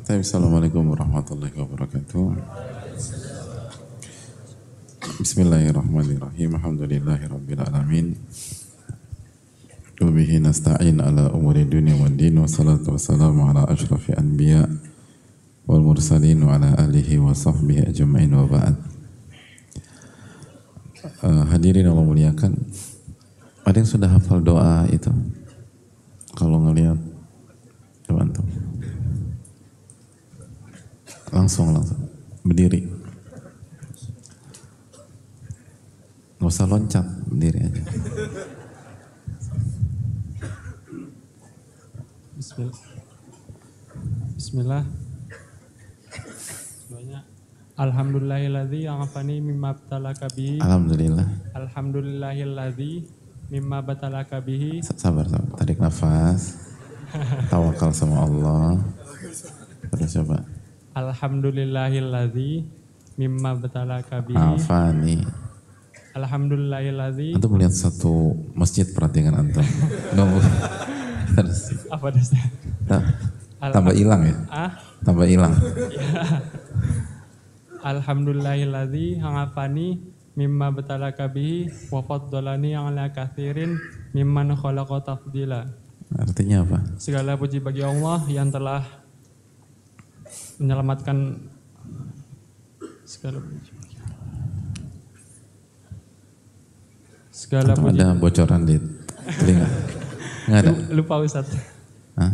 Assalamualaikum warahmatullahi wabarakatuh. Bismillahirrahmanirrahim. Alhamdulillahirabbil alamin. Wa bihi nasta'in ala umuri din wa ala asyrafil anbiya wal mursalin ala alihi wa sahbihi ajma'in. Uh, hadirin Allah muliakan. Ada yang sudah hafal doa itu? Kalau ngelihat coba langsung langsung. Berdiri. Nggak usah loncat berdiri aja. Bismillah. Bismillah. Alhamdulillahilladzi afani mimma btalaka bihi. Alhamdulillah. Alhamdulillahilladzi mimma btalaka bihi. Sabar, sabar, tarik nafas. Tawakal sama Allah. Terus coba Alhamdulillahilladzi mimma batalaka bihi. Afani. Alhamdulillahilladzi. Antum melihat satu masjid perhatikan antum. Terus. Apa dasar? tambah hilang ya? Ah? Tambah hilang. Ya. Alhamdulillahilladzi hangafani mimma batalaka bihi wa faddalani ala kathirin mimman khalaqa tafdila. Artinya apa? Segala puji bagi Allah yang telah menyelamatkan segala. Segala Atau puji. ada bocoran di telinga? Enggak ada. Lupa Ustaz. Hah?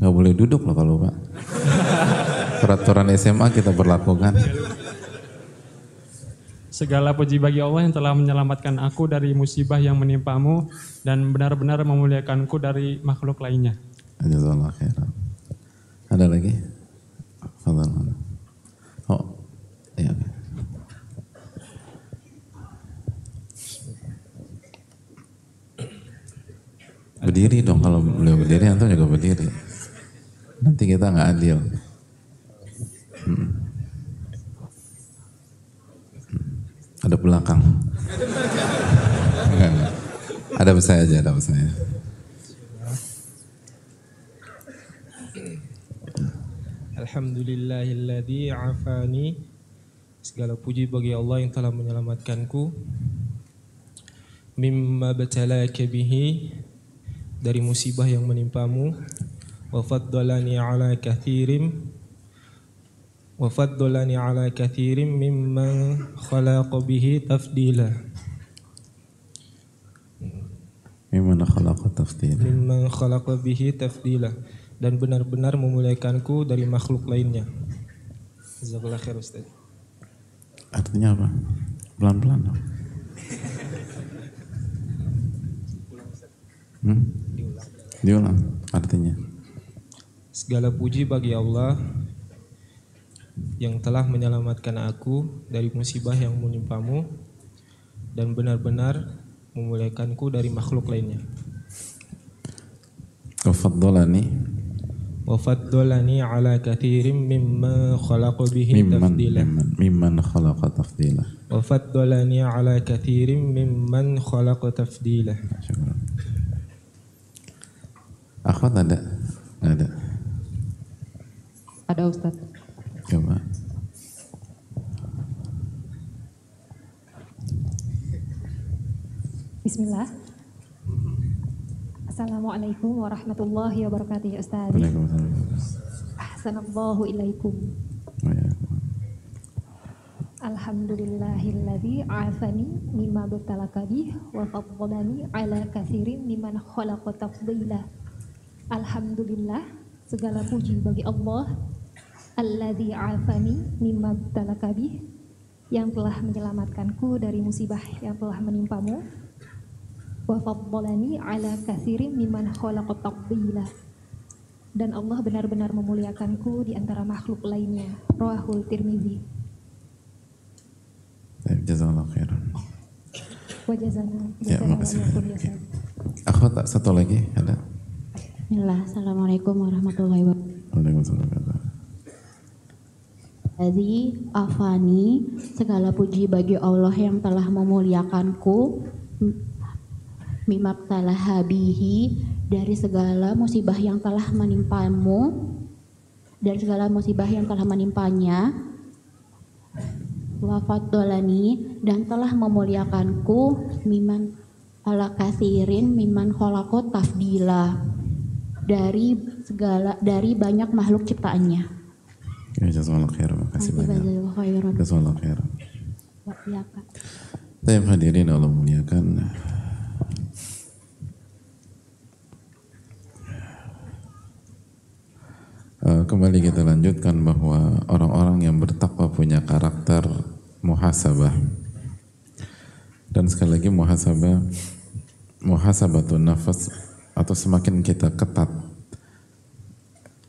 Gak boleh duduk loh kalau Pak. Peraturan SMA kita berlakukan. Segala puji bagi Allah yang telah menyelamatkan aku dari musibah yang menimpamu dan benar-benar memuliakanku dari makhluk lainnya. Jazakallah khairan. Ada lagi? Fadal. Oh, iya. Berdiri dong kalau beliau berdiri, antum juga berdiri. Nanti kita nggak adil. Hmm. Ada belakang. Ada saya aja, ada saya. Alhamdulillahilladzi afani. Segala puji bagi Allah yang telah menyelamatkanku. Mimma batalaka bihi. Dari musibah yang menimpamu. Wa faddalani ala kathirim. Wa faddalani ala kathirim Mimman khalaqa bihi tafdila. Mimman khalaqa tafdila. Mimman khalaqa bihi tafdila dan benar-benar memuliakanku dari makhluk lainnya. Jazakallah khair Ustaz. Artinya apa? Pelan-pelan. Hmm? Diulang artinya. Segala puji bagi Allah yang telah menyelamatkan aku dari musibah yang menimpamu dan benar-benar memuliakanku dari makhluk lainnya. Wafaddolani Wafaddolani ala kathirin mimma khalaqa bihi mimman tafdila. mimman mimman khalaqa tafdila. Wafaddolani ala kathirin mimman khalaqa tafdila. Syukur. Akhwat ada? Nggak ada. Ada Ustaz. Coba. Bismillah. Assalamualaikum warahmatullahi wabarakatuh ya Ustaz. Waalaikumsalam. Ahsanallahu ilaikum. Alhamdulillahilladzi afani mimma bertalaka bih wa faddalani ala kathirin mimman khalaqa tafdila. Alhamdulillah segala puji bagi Allah alladzi afani mimma bertalaka bih yang telah menyelamatkanku dari musibah yang telah menimpamu wa faddalani ala kathirin mimman khalaqa tafdila. Dan Allah benar-benar memuliakanku di antara makhluk lainnya. Rawahul Tirmizi. Baik, jazakallah khairan. Ya, makasih. wa yakum ya. Ustaz. Akhwat satu lagi ada? Bismillah. Assalamualaikum warahmatullahi wabarakatuh. Waalaikumsalam. warahmatullahi Jadi afani segala puji bagi Allah yang telah memuliakanku mimaktalah habihi dari segala musibah yang telah menimpamu dari segala musibah yang telah menimpanya wafat dolani dan telah memuliakanku miman ala kasirin miman kholako tafdila dari segala dari banyak makhluk ciptaannya. Ya, jazakallah khairan. Makasih banyak. Jazakallah khairan. Ya, Kak. Tayyib hadirin Allah muliakan. Kembali kita lanjutkan bahwa orang-orang yang bertakwa punya karakter muhasabah. Dan sekali lagi muhasabah, muhasabatun nafas atau semakin kita ketat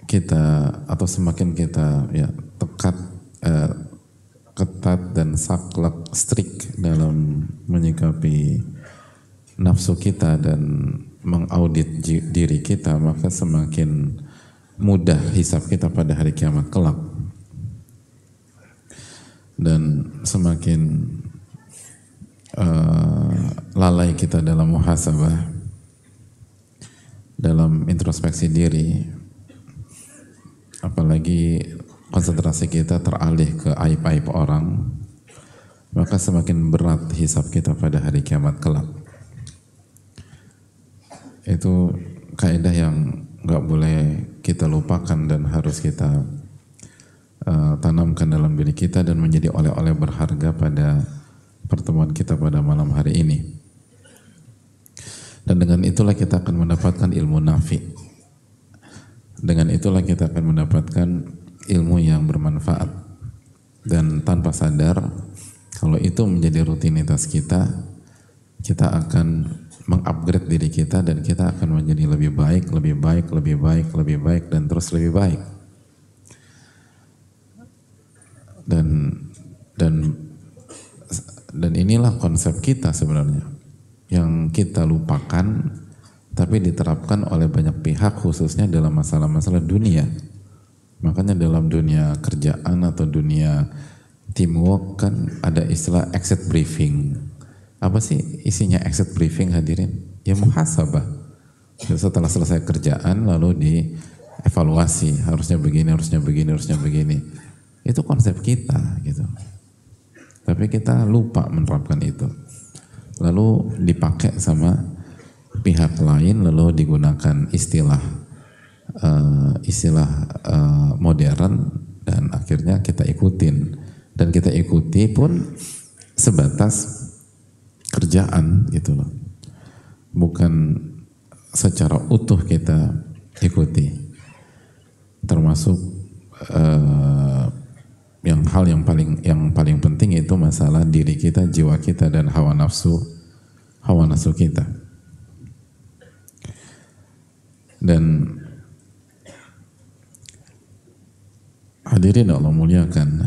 kita atau semakin kita ya tekat eh, ketat dan saklek strik dalam menyikapi nafsu kita dan mengaudit diri kita maka semakin mudah hisap kita pada hari kiamat kelak dan semakin eh, lalai kita dalam muhasabah dalam introspeksi diri apalagi konsentrasi kita teralih ke aib-aib orang, maka semakin berat hisap kita pada hari kiamat kelak. Itu kaidah yang nggak boleh kita lupakan dan harus kita uh, tanamkan dalam diri kita dan menjadi oleh-oleh berharga pada pertemuan kita pada malam hari ini. Dan dengan itulah kita akan mendapatkan ilmu nafi. Dengan itulah kita akan mendapatkan ilmu yang bermanfaat dan tanpa sadar kalau itu menjadi rutinitas kita kita akan mengupgrade diri kita dan kita akan menjadi lebih baik, lebih baik, lebih baik, lebih baik dan terus lebih baik. Dan dan dan inilah konsep kita sebenarnya yang kita lupakan tapi diterapkan oleh banyak pihak khususnya dalam masalah-masalah dunia. Makanya dalam dunia kerjaan atau dunia teamwork kan ada istilah exit briefing. Apa sih isinya exit briefing hadirin? Ya muhasabah. Setelah selesai kerjaan lalu dievaluasi, harusnya begini, harusnya begini, harusnya begini. Itu konsep kita gitu. Tapi kita lupa menerapkan itu. Lalu dipakai sama pihak lain lalu digunakan istilah uh, istilah uh, modern dan akhirnya kita ikutin dan kita ikuti pun sebatas kerjaan gitu loh bukan secara utuh kita ikuti termasuk eh, yang hal yang paling yang paling penting itu masalah diri kita, jiwa kita dan hawa nafsu hawa nafsu kita. Dan hadirin Allah muliakan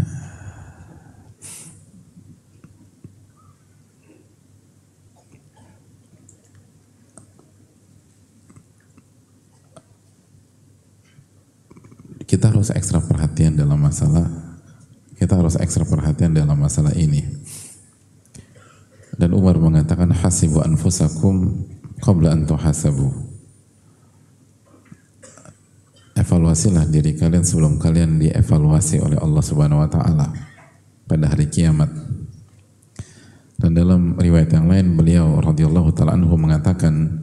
kita harus ekstra perhatian dalam masalah kita harus ekstra perhatian dalam masalah ini. Dan Umar mengatakan hasibu anfusakum qabla an tuhasabu. Evaluasilah diri kalian sebelum kalian dievaluasi oleh Allah Subhanahu wa taala pada hari kiamat. Dan dalam riwayat yang lain beliau radhiyallahu taala anhu mengatakan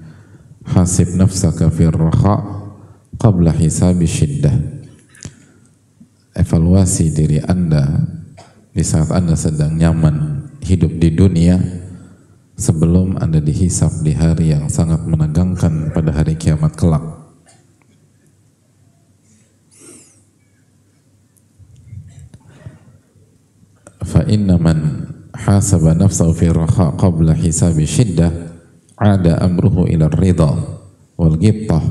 hasib nafsaka fir qabla hisabi syiddah evaluasi diri Anda di saat Anda sedang nyaman hidup di dunia sebelum Anda dihisap di hari yang sangat menegangkan pada hari kiamat kelak. Fa inna man hasaba nafsahu fi raha qabla hisabi syiddah ada amruhu ila ridha wal ghibtah.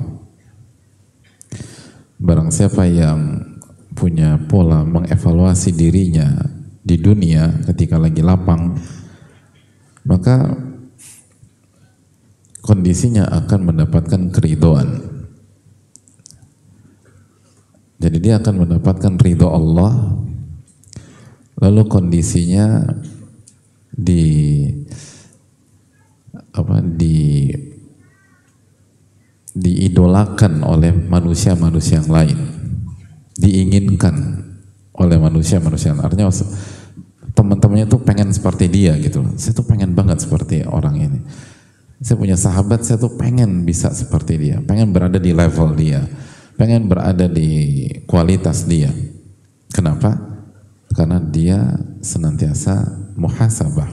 Barang siapa yang punya pola mengevaluasi dirinya di dunia ketika lagi lapang, maka kondisinya akan mendapatkan keridoan. Jadi dia akan mendapatkan ridho Allah, lalu kondisinya di apa di diidolakan oleh manusia-manusia yang lain diinginkan oleh manusia-manusia. Artinya teman-temannya tuh pengen seperti dia gitu. Saya tuh pengen banget seperti orang ini. Saya punya sahabat, saya tuh pengen bisa seperti dia, pengen berada di level dia, pengen berada di kualitas dia. Kenapa? Karena dia senantiasa muhasabah,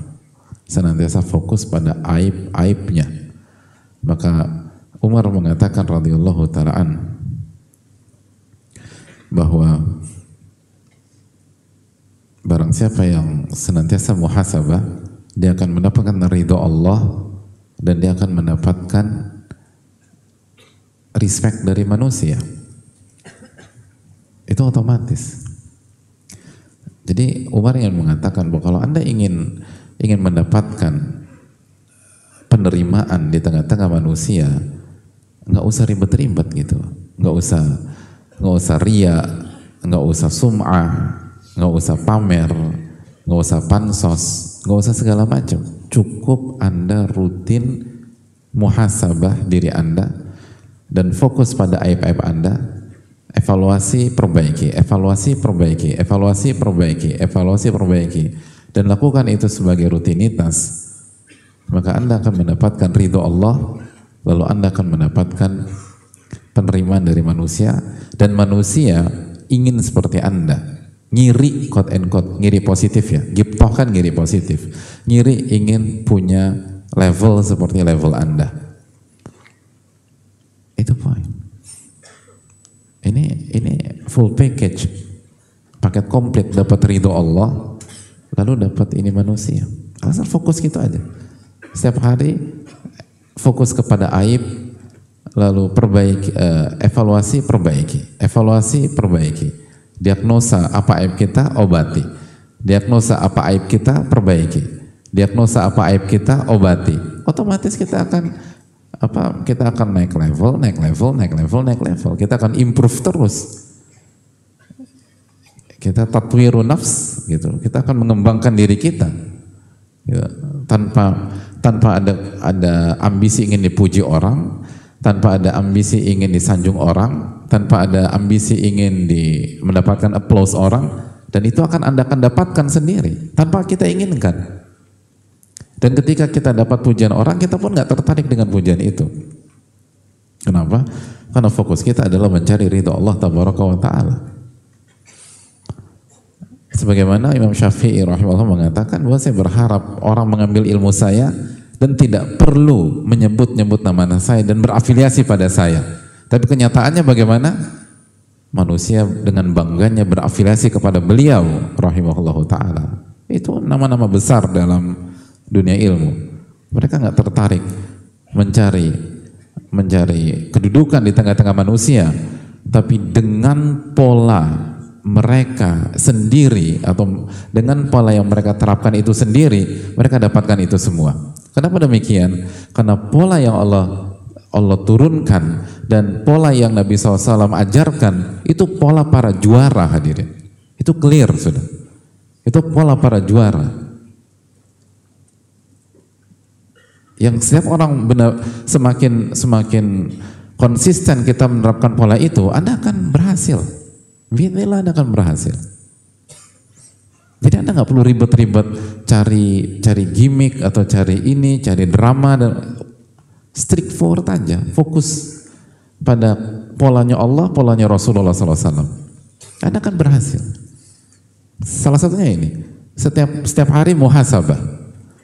senantiasa fokus pada aib-aibnya. Maka Umar mengatakan radhiyallahu taalaan bahwa barang siapa yang senantiasa muhasabah dia akan mendapatkan ridho Allah dan dia akan mendapatkan respect dari manusia. Itu otomatis. Jadi Umar yang mengatakan bahwa kalau anda ingin ingin mendapatkan penerimaan di tengah-tengah manusia nggak usah ribet-ribet gitu. Nggak usah nggak usah ria, nggak usah sum'ah, nggak usah pamer, nggak usah pansos, nggak usah segala macam. Cukup Anda rutin muhasabah diri Anda dan fokus pada aib-aib Anda, evaluasi perbaiki, evaluasi perbaiki, evaluasi perbaiki, evaluasi perbaiki, dan lakukan itu sebagai rutinitas, maka Anda akan mendapatkan ridho Allah, lalu Anda akan mendapatkan penerimaan dari manusia dan manusia ingin seperti anda. Ngiri quote and quote ngiri positif ya. Giptoh kan ngiri positif. Ngiri ingin punya level seperti level anda. Itu poin. Ini ini full package. Paket komplit dapat ridho Allah lalu dapat ini manusia. Asal fokus gitu aja. Setiap hari fokus kepada aib lalu perbaiki uh, evaluasi perbaiki. Evaluasi perbaiki. Diagnosa apa aib kita obati. Diagnosa apa aib kita perbaiki. Diagnosa apa aib kita obati. Otomatis kita akan apa kita akan naik level naik level naik level naik level. Kita akan improve terus. Kita tatwiru nafs gitu. Kita akan mengembangkan diri kita. Gitu. tanpa tanpa ada ada ambisi ingin dipuji orang tanpa ada ambisi ingin disanjung orang, tanpa ada ambisi ingin di, mendapatkan applause orang, dan itu akan Anda akan dapatkan sendiri, tanpa kita inginkan. Dan ketika kita dapat pujian orang, kita pun nggak tertarik dengan pujian itu. Kenapa? Karena fokus kita adalah mencari ridho Allah tabaraka wa ta'ala. Sebagaimana Imam Syafi'i rahimahullah mengatakan bahwa saya berharap orang mengambil ilmu saya dan tidak perlu menyebut-nyebut nama saya dan berafiliasi pada saya. Tapi kenyataannya bagaimana? manusia dengan bangganya berafiliasi kepada beliau rahimahullahu taala. Itu nama-nama besar dalam dunia ilmu. Mereka nggak tertarik mencari mencari kedudukan di tengah-tengah manusia, tapi dengan pola mereka sendiri atau dengan pola yang mereka terapkan itu sendiri, mereka dapatkan itu semua. Kenapa demikian? Karena pola yang Allah Allah turunkan dan pola yang Nabi SAW ajarkan itu pola para juara hadirin. Itu clear sudah. Itu pola para juara. Yang setiap orang benar semakin semakin konsisten kita menerapkan pola itu, Anda akan berhasil. Bismillah Anda akan berhasil. Jadi Anda nggak perlu ribet-ribet cari cari gimmick atau cari ini, cari drama dan strict forward aja, fokus pada polanya Allah, polanya Rasulullah SAW. Anda akan berhasil. Salah satunya ini, setiap setiap hari muhasabah,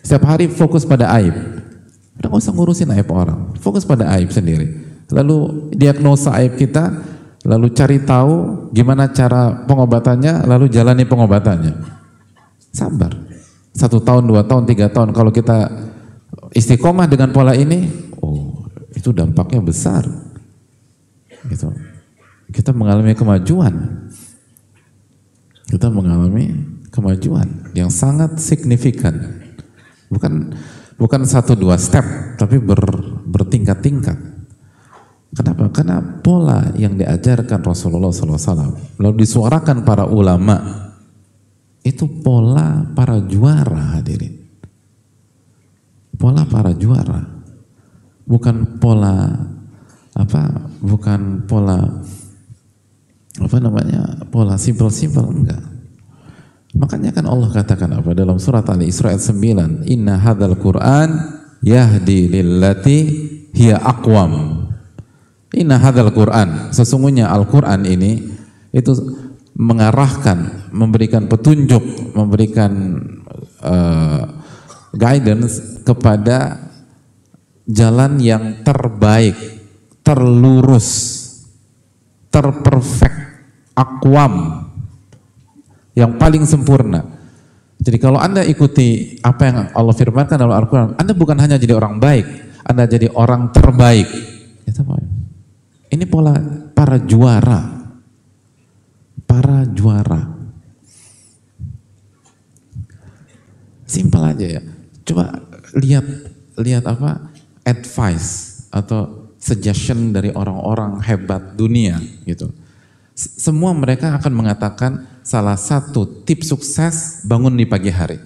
setiap hari fokus pada aib. Udah gak usah ngurusin aib orang, fokus pada aib sendiri. Lalu diagnosa aib kita, lalu cari tahu gimana cara pengobatannya, lalu jalani pengobatannya. Sabar. Satu tahun, dua tahun, tiga tahun. Kalau kita istiqomah dengan pola ini, oh itu dampaknya besar. Gitu. Kita mengalami kemajuan. Kita mengalami kemajuan yang sangat signifikan. Bukan bukan satu dua step, tapi ber, bertingkat-tingkat. Kenapa? Karena pola yang diajarkan Rasulullah SAW, lalu disuarakan para ulama, itu pola para juara hadirin. Pola para juara. Bukan pola apa bukan pola apa namanya pola simpel-simpel enggak. Makanya kan Allah katakan apa dalam surat Ali Isra ayat 9 inna hadzal Quran yahdi lillati hiya aqwam. Inna hadzal Quran sesungguhnya Al-Quran ini itu mengarahkan memberikan petunjuk memberikan uh, guidance kepada jalan yang terbaik, terlurus, terperfect, akwam, yang paling sempurna. Jadi kalau Anda ikuti apa yang Allah firmankan dalam Al-Quran, Anda bukan hanya jadi orang baik, Anda jadi orang terbaik. Ini pola para juara. Para juara. Simpel aja ya. Coba lihat lihat apa advice atau suggestion dari orang-orang hebat dunia gitu. Semua mereka akan mengatakan salah satu tips sukses bangun di pagi hari.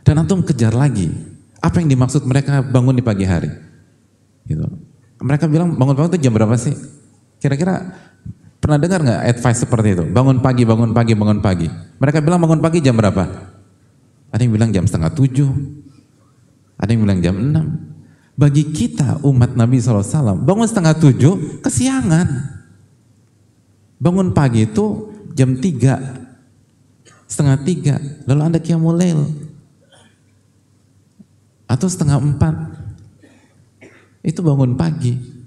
Dan antum kejar lagi. Apa yang dimaksud mereka bangun di pagi hari? Gitu. Mereka bilang bangun-bangun itu jam berapa sih? Kira-kira pernah dengar nggak advice seperti itu? Bangun pagi, bangun pagi, bangun pagi. Mereka bilang bangun pagi jam berapa? Ada yang bilang jam setengah tujuh. Ada yang bilang jam enam. Bagi kita umat Nabi SAW, bangun setengah tujuh, kesiangan. Bangun pagi itu jam tiga, setengah tiga, lalu anda kiamulail. Atau setengah empat, itu bangun pagi.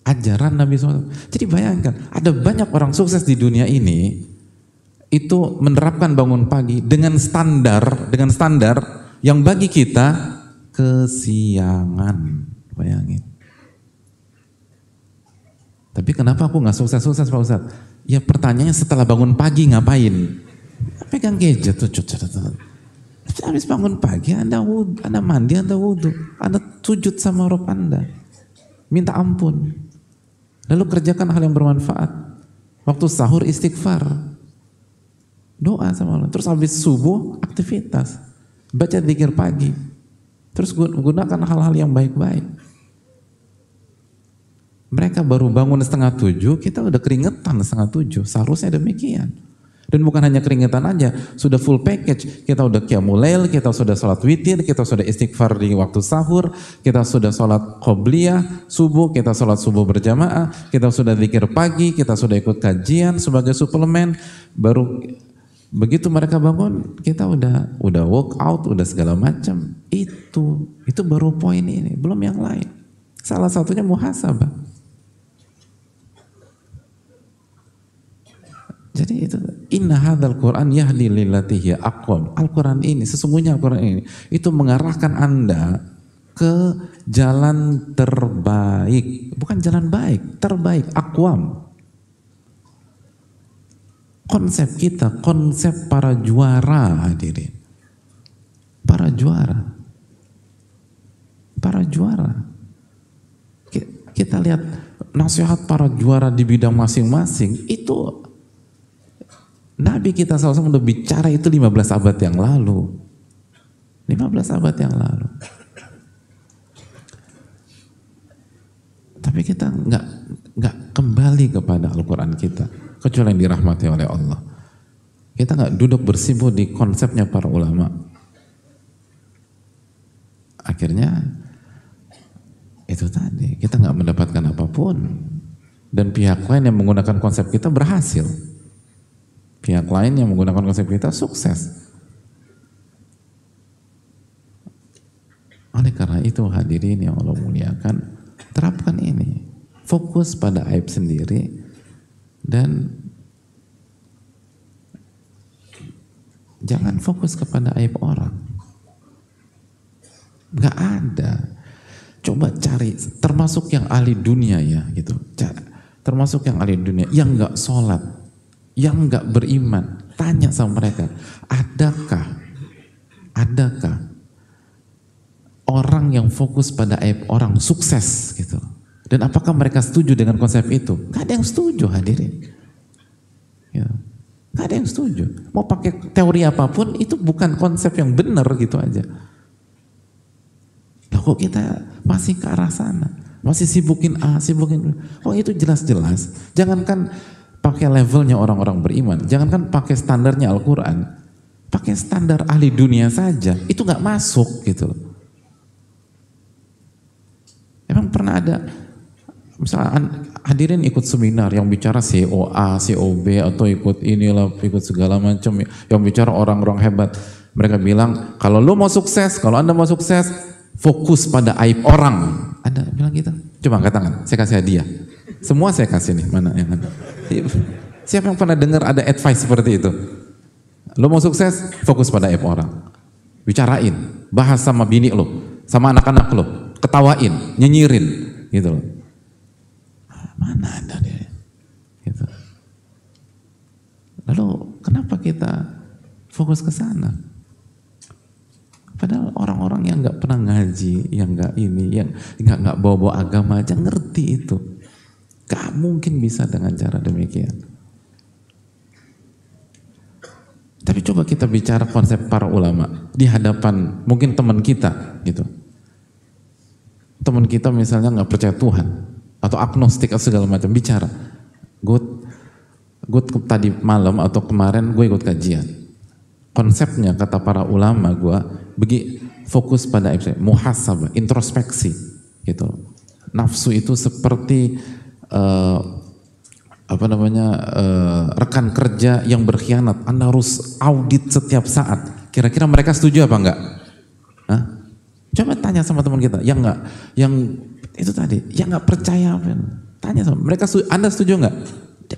Ajaran Nabi SAW. Jadi bayangkan, ada banyak orang sukses di dunia ini, itu menerapkan bangun pagi dengan standar, dengan standar yang bagi kita kesiangan. Bayangin. Tapi kenapa aku nggak sukses-sukses Pak Ustadz? Ya pertanyaannya setelah bangun pagi ngapain? Pegang gadget tuh. Habis bangun pagi Anda wudhu, Anda mandi, Anda wudhu. Anda sujud sama rob Anda. Minta ampun. Lalu kerjakan hal yang bermanfaat. Waktu sahur istighfar. Doa sama Allah. Terus habis subuh aktivitas. Baca dikir pagi Terus gunakan hal-hal yang baik-baik. Mereka baru bangun setengah tujuh, kita udah keringetan setengah tujuh. Seharusnya demikian. Dan bukan hanya keringetan aja, sudah full package. Kita udah kiamulail, kita sudah sholat witir, kita sudah istighfar di waktu sahur, kita sudah sholat qobliyah, subuh, kita sholat subuh berjamaah, kita sudah zikir pagi, kita sudah ikut kajian sebagai suplemen, baru Begitu mereka bangun, kita udah udah walk out, udah segala macam. Itu itu baru poin ini, belum yang lain. Salah satunya muhasabah. Inna hadzal Quran yahdi lillati hiya aqwam. Al-Quran ini, sesungguhnya Al-Quran ini, itu mengarahkan Anda ke jalan terbaik. Bukan jalan baik, terbaik, akwam. Konsep kita, konsep para juara hadirin. Para juara. Para juara. Kita lihat nasihat para juara di bidang masing-masing itu Nabi kita SAW udah bicara itu 15 abad yang lalu. 15 abad yang lalu. Tapi kita nggak nggak kembali kepada Al-Quran kita, kecuali yang dirahmati oleh Allah. Kita nggak duduk bersibuk di konsepnya para ulama. Akhirnya itu tadi kita nggak mendapatkan apa pun dan pihak lain yang menggunakan konsep kita berhasil. Pihak lain yang menggunakan konsep kita sukses. Oleh karena itu hadirin yang Allah muliakan, terapkan ini. Fokus pada aib sendiri dan jangan fokus kepada aib orang. Gak ada. Coba cari, termasuk yang ahli dunia ya gitu. Termasuk yang ahli dunia, yang gak sholat, yang nggak beriman, tanya sama mereka, adakah, adakah orang yang fokus pada aib orang sukses gitu? Dan apakah mereka setuju dengan konsep itu? Gak ada yang setuju hadirin. Ya. Gak ada yang setuju. Mau pakai teori apa pun itu bukan konsep yang benar gitu aja. Lah kok kita masih ke arah sana? Masih sibukin A, sibukin B. Oh itu jelas-jelas. Jangankan pakai levelnya orang-orang beriman. Jangankan pakai standarnya Al-Quran, pakai standar ahli dunia saja, itu nggak masuk gitu. Emang pernah ada, misalnya hadirin ikut seminar yang bicara COA, COB atau ikut inilah, ikut segala macam, yang bicara orang-orang hebat. Mereka bilang, kalau lo mau sukses, kalau anda mau sukses, fokus pada aib orang. Ada bilang gitu? Coba angkat tangan, saya kasih hadiah. Semua saya kasih nih, mana yang ada. Siapa yang pernah dengar ada advice seperti itu? Lo mau sukses, fokus pada aib orang. Bicarain, bahas sama bini lo, sama anak-anak lo, ketawain, nyinyirin, gitu loh. Mana ada dia? Gitu. Lalu kenapa kita fokus ke sana? Padahal orang-orang yang nggak pernah ngaji, yang nggak ini, yang nggak nggak bawa-bawa agama aja ngerti itu. Gak mungkin bisa dengan cara demikian. Tapi coba kita bicara konsep para ulama di hadapan mungkin teman kita gitu. Teman kita misalnya nggak percaya Tuhan atau agnostik atau segala macam bicara. Gue gue tadi malam atau kemarin gue ikut kajian. Konsepnya kata para ulama gue begi fokus pada muhasabah, introspeksi gitu. Nafsu itu seperti uh, apa namanya uh, rekan kerja yang berkhianat. Anda harus audit setiap saat. Kira-kira mereka setuju apa enggak? Hah? Coba tanya sama teman kita yang enggak, yang itu tadi, yang enggak percaya apa? Tanya sama mereka, Anda setuju enggak?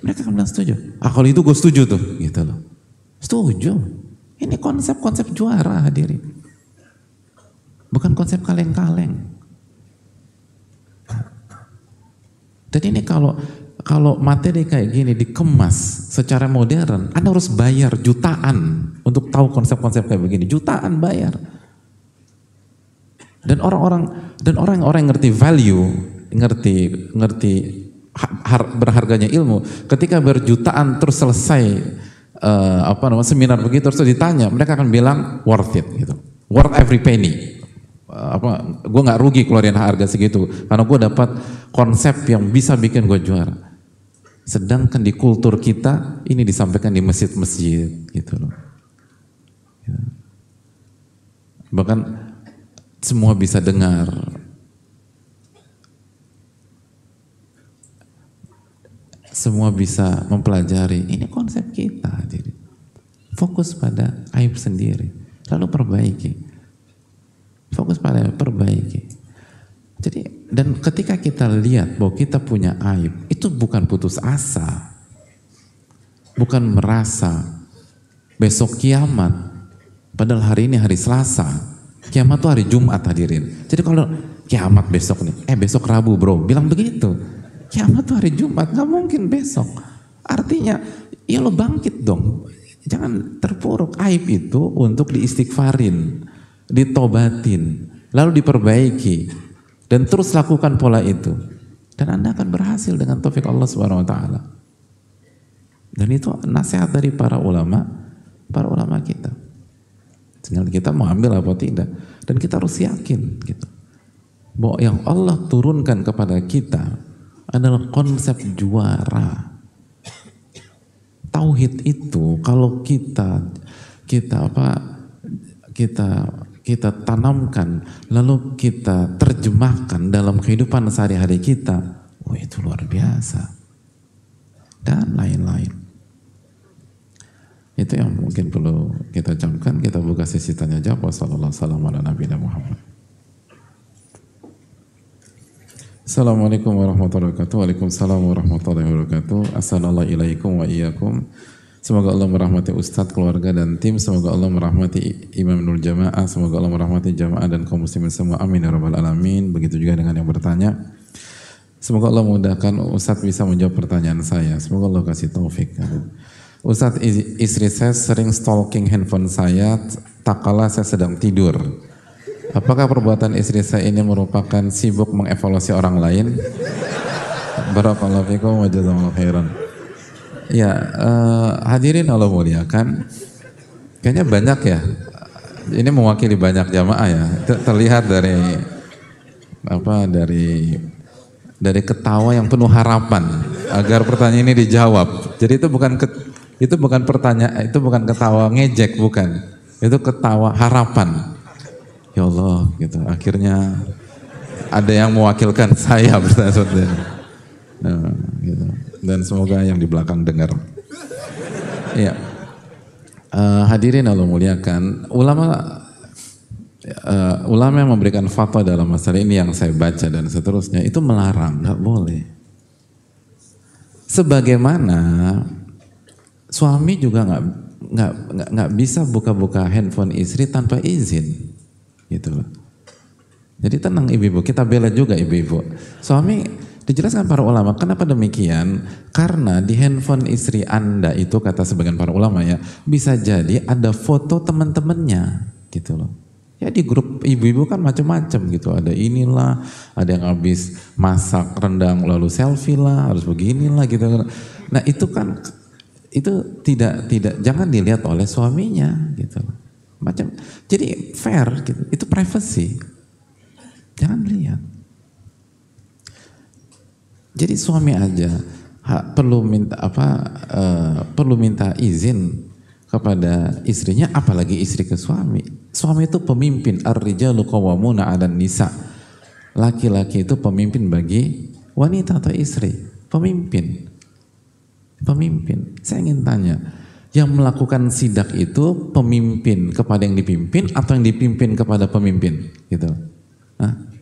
Mereka akan bilang setuju. Ah kalau itu gue setuju tuh, gitu loh. Setuju. Ini konsep-konsep juara hadirin. Bukan konsep kaleng-kaleng. Dan ini kalau kalau materi kayak gini dikemas secara modern, Anda harus bayar jutaan untuk tahu konsep-konsep kayak begini. Jutaan bayar. Dan orang-orang dan orang-orang ngerti value, ngerti ngerti har, berharganya ilmu, ketika berjutaan terus selesai uh, apa namanya seminar begitu terus ditanya, mereka akan bilang worth it gitu. Worth every penny apa gue nggak rugi keluarin harga segitu. Karena gue dapat konsep yang bisa bikin gue juara. Sedangkan di kultur kita ini disampaikan di masjid-masjid gitu loh. Ya. bahkan semua bisa dengar. Semua bisa mempelajari. Ini konsep kita jadi. Fokus pada aib sendiri. Lalu perbaiki Fokus pada perbaiki. Jadi dan ketika kita lihat bahwa kita punya aib, itu bukan putus asa. Bukan merasa besok kiamat. Padahal hari ini hari Selasa. Kiamat tuh hari Jumat hadirin. Jadi kalau kiamat besok nih, eh besok Rabu bro, bilang begitu. Kiamat tuh hari Jumat, nggak mungkin besok. Artinya, ya lo bangkit dong. Jangan terpuruk. Aib itu untuk diistighfarin, ditobatin, lalu diperbaiki. Dan terus lakukan pola itu. Dan Anda akan berhasil dengan taufik Allah Subhanahu wa taala. Dan itu nasihat dari para ulama, para ulama kita. Tinggal kita mau ambil apa tidak. Dan kita harus yakin gitu. Bahwa yang Allah turunkan kepada kita adalah konsep juara. Tauhid itu kalau kita kita apa kita kita tanamkan lalu kita terjemahkan dalam kehidupan sehari-hari kita, oh itu luar biasa. Dan lain-lain. Itu yang mungkin perlu kita camkan. Kita buka sesi tanya jawab. Wassalamualaikum warahmatullahi wabarakatuh. Assalamualaikum warahmatullahi wabarakatuh. Waalaikumsalam warahmatullahi wabarakatuh. Assalamualaikum wa iyyakum. Semoga Allah merahmati Ustadz, keluarga dan tim. Semoga Allah merahmati Imam Nur Jamaah. Semoga Allah merahmati jamaah dan kaum muslimin semua. Amin ya rabbal alamin. Begitu juga dengan yang bertanya. Semoga Allah mudahkan Ustadz bisa menjawab pertanyaan saya. Semoga Allah kasih taufik. Ustadz istri saya sering stalking handphone saya tak kala saya sedang tidur. Apakah perbuatan istri saya ini merupakan sibuk mengevaluasi orang lain? Barakallahu fikum wa jazakallahu khairan. Ya, uh, hadirin Allah muliakan. Kayaknya banyak ya. Ini mewakili banyak jamaah ya. Terlihat dari apa dari dari ketawa yang penuh harapan agar pertanyaan ini dijawab. Jadi itu bukan ke, itu bukan pertanyaan, itu bukan ketawa ngejek bukan. Itu ketawa harapan ya Allah gitu akhirnya ada yang mewakilkan saya bertanya seperti ini nah, gitu. Dan semoga yang di belakang dengar ya uh, hadirin Allah muliakan ulama uh, ulama yang memberikan fatwa dalam masalah ini yang saya baca dan seterusnya itu melarang nggak boleh sebagaimana suami juga nggak nggak nggak bisa buka-buka handphone istri tanpa izin gitu. Jadi tenang ibu-ibu, kita bela juga ibu-ibu. Suami dijelaskan para ulama, kenapa demikian? Karena di handphone istri anda itu kata sebagian para ulama ya, bisa jadi ada foto teman-temannya gitu loh. Ya di grup ibu-ibu kan macam-macam gitu, ada inilah, ada yang habis masak rendang lalu selfie lah, harus beginilah gitu. Nah itu kan itu tidak tidak jangan dilihat oleh suaminya gitu loh macam jadi fair gitu itu privacy jangan lihat jadi suami aja ha, perlu minta apa uh, perlu minta izin kepada istrinya apalagi istri ke suami. Suami itu pemimpin. Ar-rijalu qawwamuna nisa. Laki-laki itu pemimpin bagi wanita atau istri. Pemimpin. Pemimpin. Saya ingin tanya yang melakukan sidak itu pemimpin kepada yang dipimpin atau yang dipimpin kepada pemimpin? Gitu. Hah?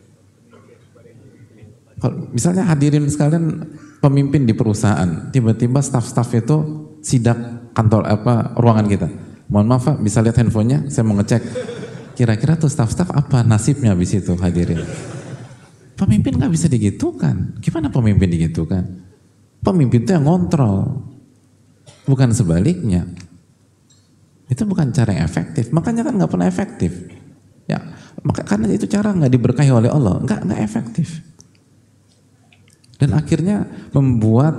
Misalnya hadirin sekalian pemimpin di perusahaan tiba-tiba staff-staff itu sidak kantor apa ruangan kita mohon maaf Pak bisa lihat handphonenya saya mau ngecek kira-kira tuh staff-staff apa nasibnya habis itu hadirin pemimpin nggak bisa digitukan gimana pemimpin digitukan pemimpin itu yang ngontrol Bukan sebaliknya. Itu bukan cara yang efektif. Makanya kan nggak pernah efektif. Ya, maka karena itu cara nggak diberkahi oleh Allah, nggak nggak efektif. Akhirnya membuat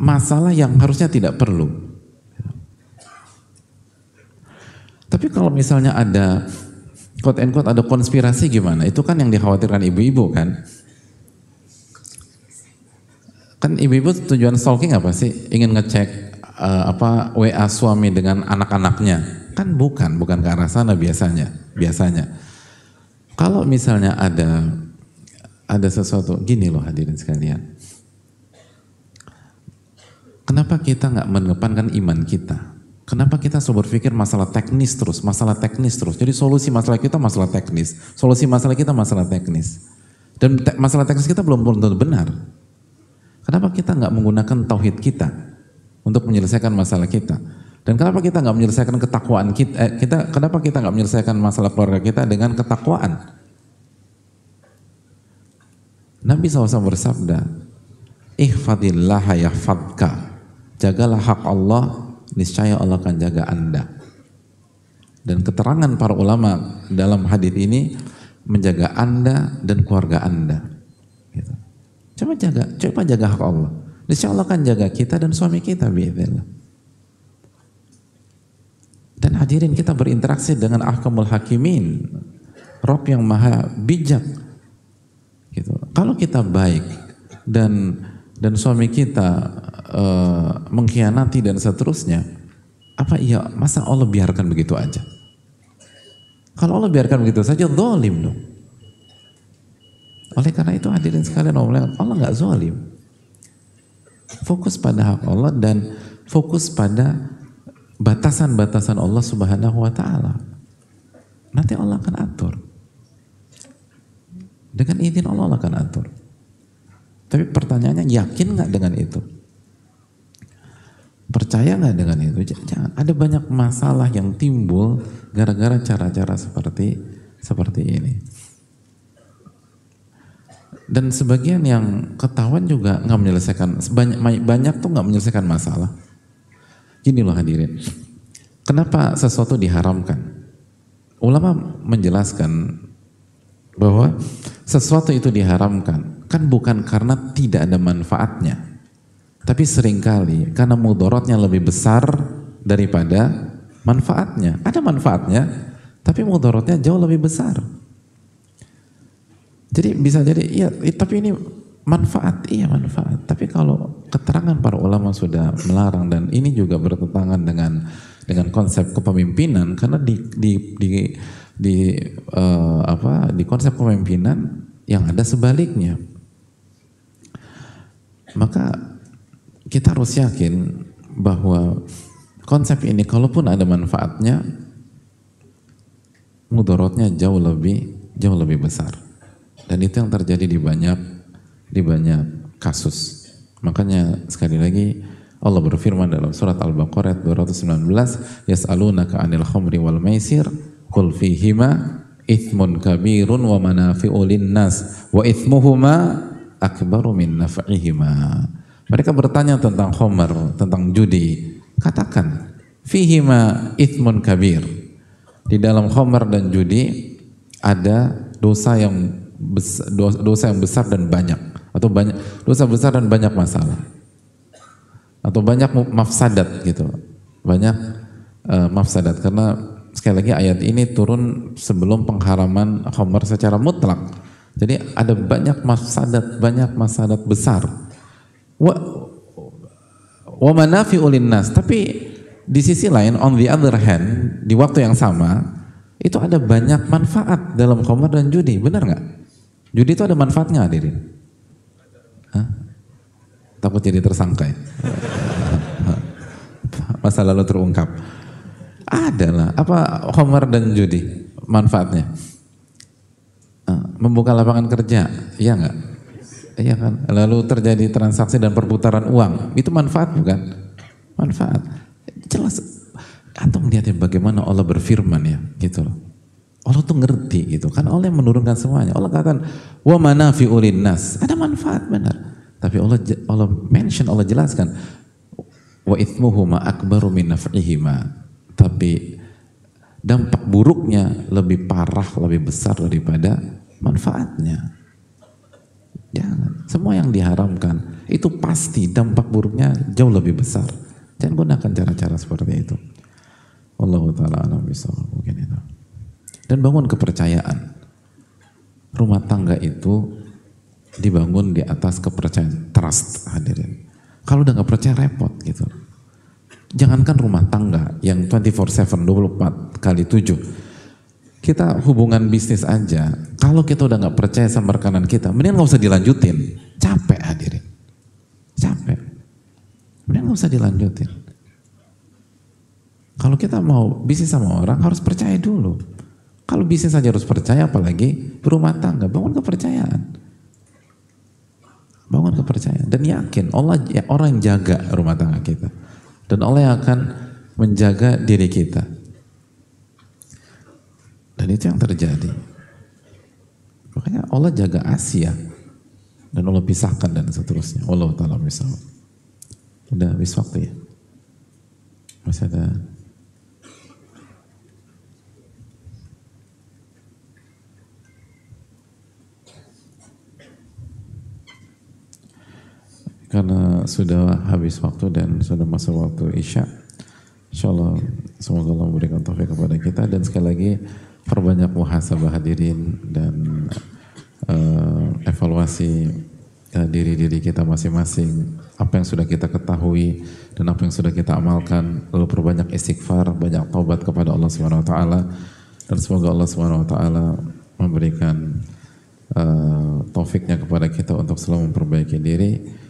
masalah yang harusnya tidak perlu. Tapi kalau misalnya ada quote and quote ada konspirasi gimana? Itu kan yang dikhawatirkan ibu-ibu kan? Kan ibu-ibu tujuan stalking apa sih? Ingin ngecek uh, apa WA suami dengan anak-anaknya? Kan bukan, bukan ke arah sana biasanya. Biasanya. Kalau misalnya ada ada sesuatu gini loh hadirin sekalian. Kenapa kita nggak mengedepankan iman kita? Kenapa kita selalu berpikir masalah teknis terus, masalah teknis terus. Jadi solusi masalah kita masalah teknis, solusi masalah kita masalah teknis. Dan te masalah teknis kita belum tentu benar. Kenapa kita nggak menggunakan tauhid kita untuk menyelesaikan masalah kita? Dan kenapa kita nggak menyelesaikan ketakwaan kita, eh, kita kenapa kita nggak menyelesaikan masalah keluarga kita dengan ketakwaan? Nabi SAW bersabda, Ihfadillah yahfadka. Jagalah hak Allah, niscaya Allah akan jaga anda. Dan keterangan para ulama dalam hadis ini menjaga anda dan keluarga anda. Gitu. Coba jaga, coba jaga hak Allah. Niscaya Allah akan jaga kita dan suami kita, biidzillah. Dan hadirin kita berinteraksi dengan ahkamul hakimin. Rob yang maha bijak. Gitu. Kalau kita baik dan dan suami kita uh, mengkhianati dan seterusnya, apa iya masa Allah biarkan begitu aja? Kalau Allah biarkan begitu saja, zalim dong. Oleh karena itu hadirin sekalian Allah nggak zalim. Fokus pada hak Allah dan fokus pada batasan-batasan Allah Subhanahu wa taala. Nanti Allah akan atur. Dengan izin Allah, akan atur. Tapi pertanyaannya yakin nggak dengan itu? Percaya nggak dengan itu? Jangan. Ada banyak masalah yang timbul gara-gara cara-cara seperti seperti ini. Dan sebagian yang ketahuan juga nggak menyelesaikan banyak banyak tuh nggak menyelesaikan masalah. Gini loh hadirin. Kenapa sesuatu diharamkan? Ulama menjelaskan bahwa sesuatu itu diharamkan kan bukan karena tidak ada manfaatnya. Tapi sering kali karena mudorotnya lebih besar daripada manfaatnya. Ada manfaatnya, tapi mudorotnya jauh lebih besar. Jadi bisa jadi, iya, tapi ini manfaat, iya manfaat. Tapi kalau keterangan para ulama sudah melarang dan ini juga bertentangan dengan dengan konsep kepemimpinan karena di di di di uh, apa di konsep kepemimpinan yang ada sebaliknya. Maka kita harus yakin bahwa konsep ini kalaupun ada manfaatnya mudorotnya jauh lebih jauh lebih besar. Dan itu yang terjadi di banyak di banyak kasus. Makanya sekali lagi Allah berfirman dalam surat Al-Baqarah 219, "Yas'alunaka 'anil khamri wal maisir, qul fihima ithmun kabirun wa manafi'u nas wa ithmuhuma akbaru min naf'ihima." Mereka bertanya tentang khamr, tentang judi. Katakan, fihima ithmun kabir. Di dalam khamr dan judi ada dosa yang besar, dosa yang besar dan banyak atau banyak dosa besar dan banyak masalah atau banyak mafsadat gitu banyak uh, mafsadat karena sekali lagi ayat ini turun sebelum pengharaman khamar secara mutlak jadi ada banyak mafsadat banyak mafsadat besar wa wa manafi'ul nas tapi di sisi lain on the other hand di waktu yang sama itu ada banyak manfaat dalam khamar dan judi benar nggak judi itu ada manfaatnya hadirin Hah? Takut jadi tersangka ya? Masa lalu terungkap. Ada lah. Apa homer dan judi manfaatnya? Membuka lapangan kerja, iya nggak? Iya kan. Lalu terjadi transaksi dan perputaran uang, itu manfaat bukan? Manfaat. Jelas. Atau melihatnya bagaimana Allah berfirman ya, gitu loh. Allah tuh ngerti gitu kan Allah yang menurunkan semuanya Allah katakan wa manafi'u nas ada manfaat benar tapi Allah Allah mention Allah jelaskan wa ithmuhuma akbaru min naf'ihima tapi dampak buruknya lebih parah lebih besar daripada manfaatnya jangan semua yang diharamkan itu pasti dampak buruknya jauh lebih besar jangan gunakan cara-cara seperti itu Allah taala alam mungkin itu dan bangun kepercayaan. Rumah tangga itu dibangun di atas kepercayaan, trust hadirin. Kalau udah nggak percaya repot gitu. Jangankan rumah tangga yang 24/7 24 kali 7. Kita hubungan bisnis aja, kalau kita udah nggak percaya sama rekanan kita, mending nggak usah dilanjutin. Capek hadirin. Capek. Mending nggak usah dilanjutin. Kalau kita mau bisnis sama orang harus percaya dulu. Kalau bisnis saja harus percaya, apalagi berumah tangga, bangun kepercayaan. Bangun kepercayaan dan yakin Allah ya, orang yang jaga rumah tangga kita. Dan Allah yang akan menjaga diri kita. Dan itu yang terjadi. Makanya Allah jaga Asia dan Allah pisahkan dan seterusnya. Allah taala misal. Udah habis waktu ya. Masih ada karena sudah habis waktu dan sudah masuk waktu isya. Insya Allah semoga Allah memberikan taufik kepada kita. Dan sekali lagi perbanyak muhasabah hadirin dan eh, evaluasi eh, diri-diri kita masing-masing. Apa yang sudah kita ketahui dan apa yang sudah kita amalkan. Lalu perbanyak istighfar banyak taubat kepada Allah taala. Dan semoga Allah taala memberikan eh, taufiknya kepada kita untuk selalu memperbaiki diri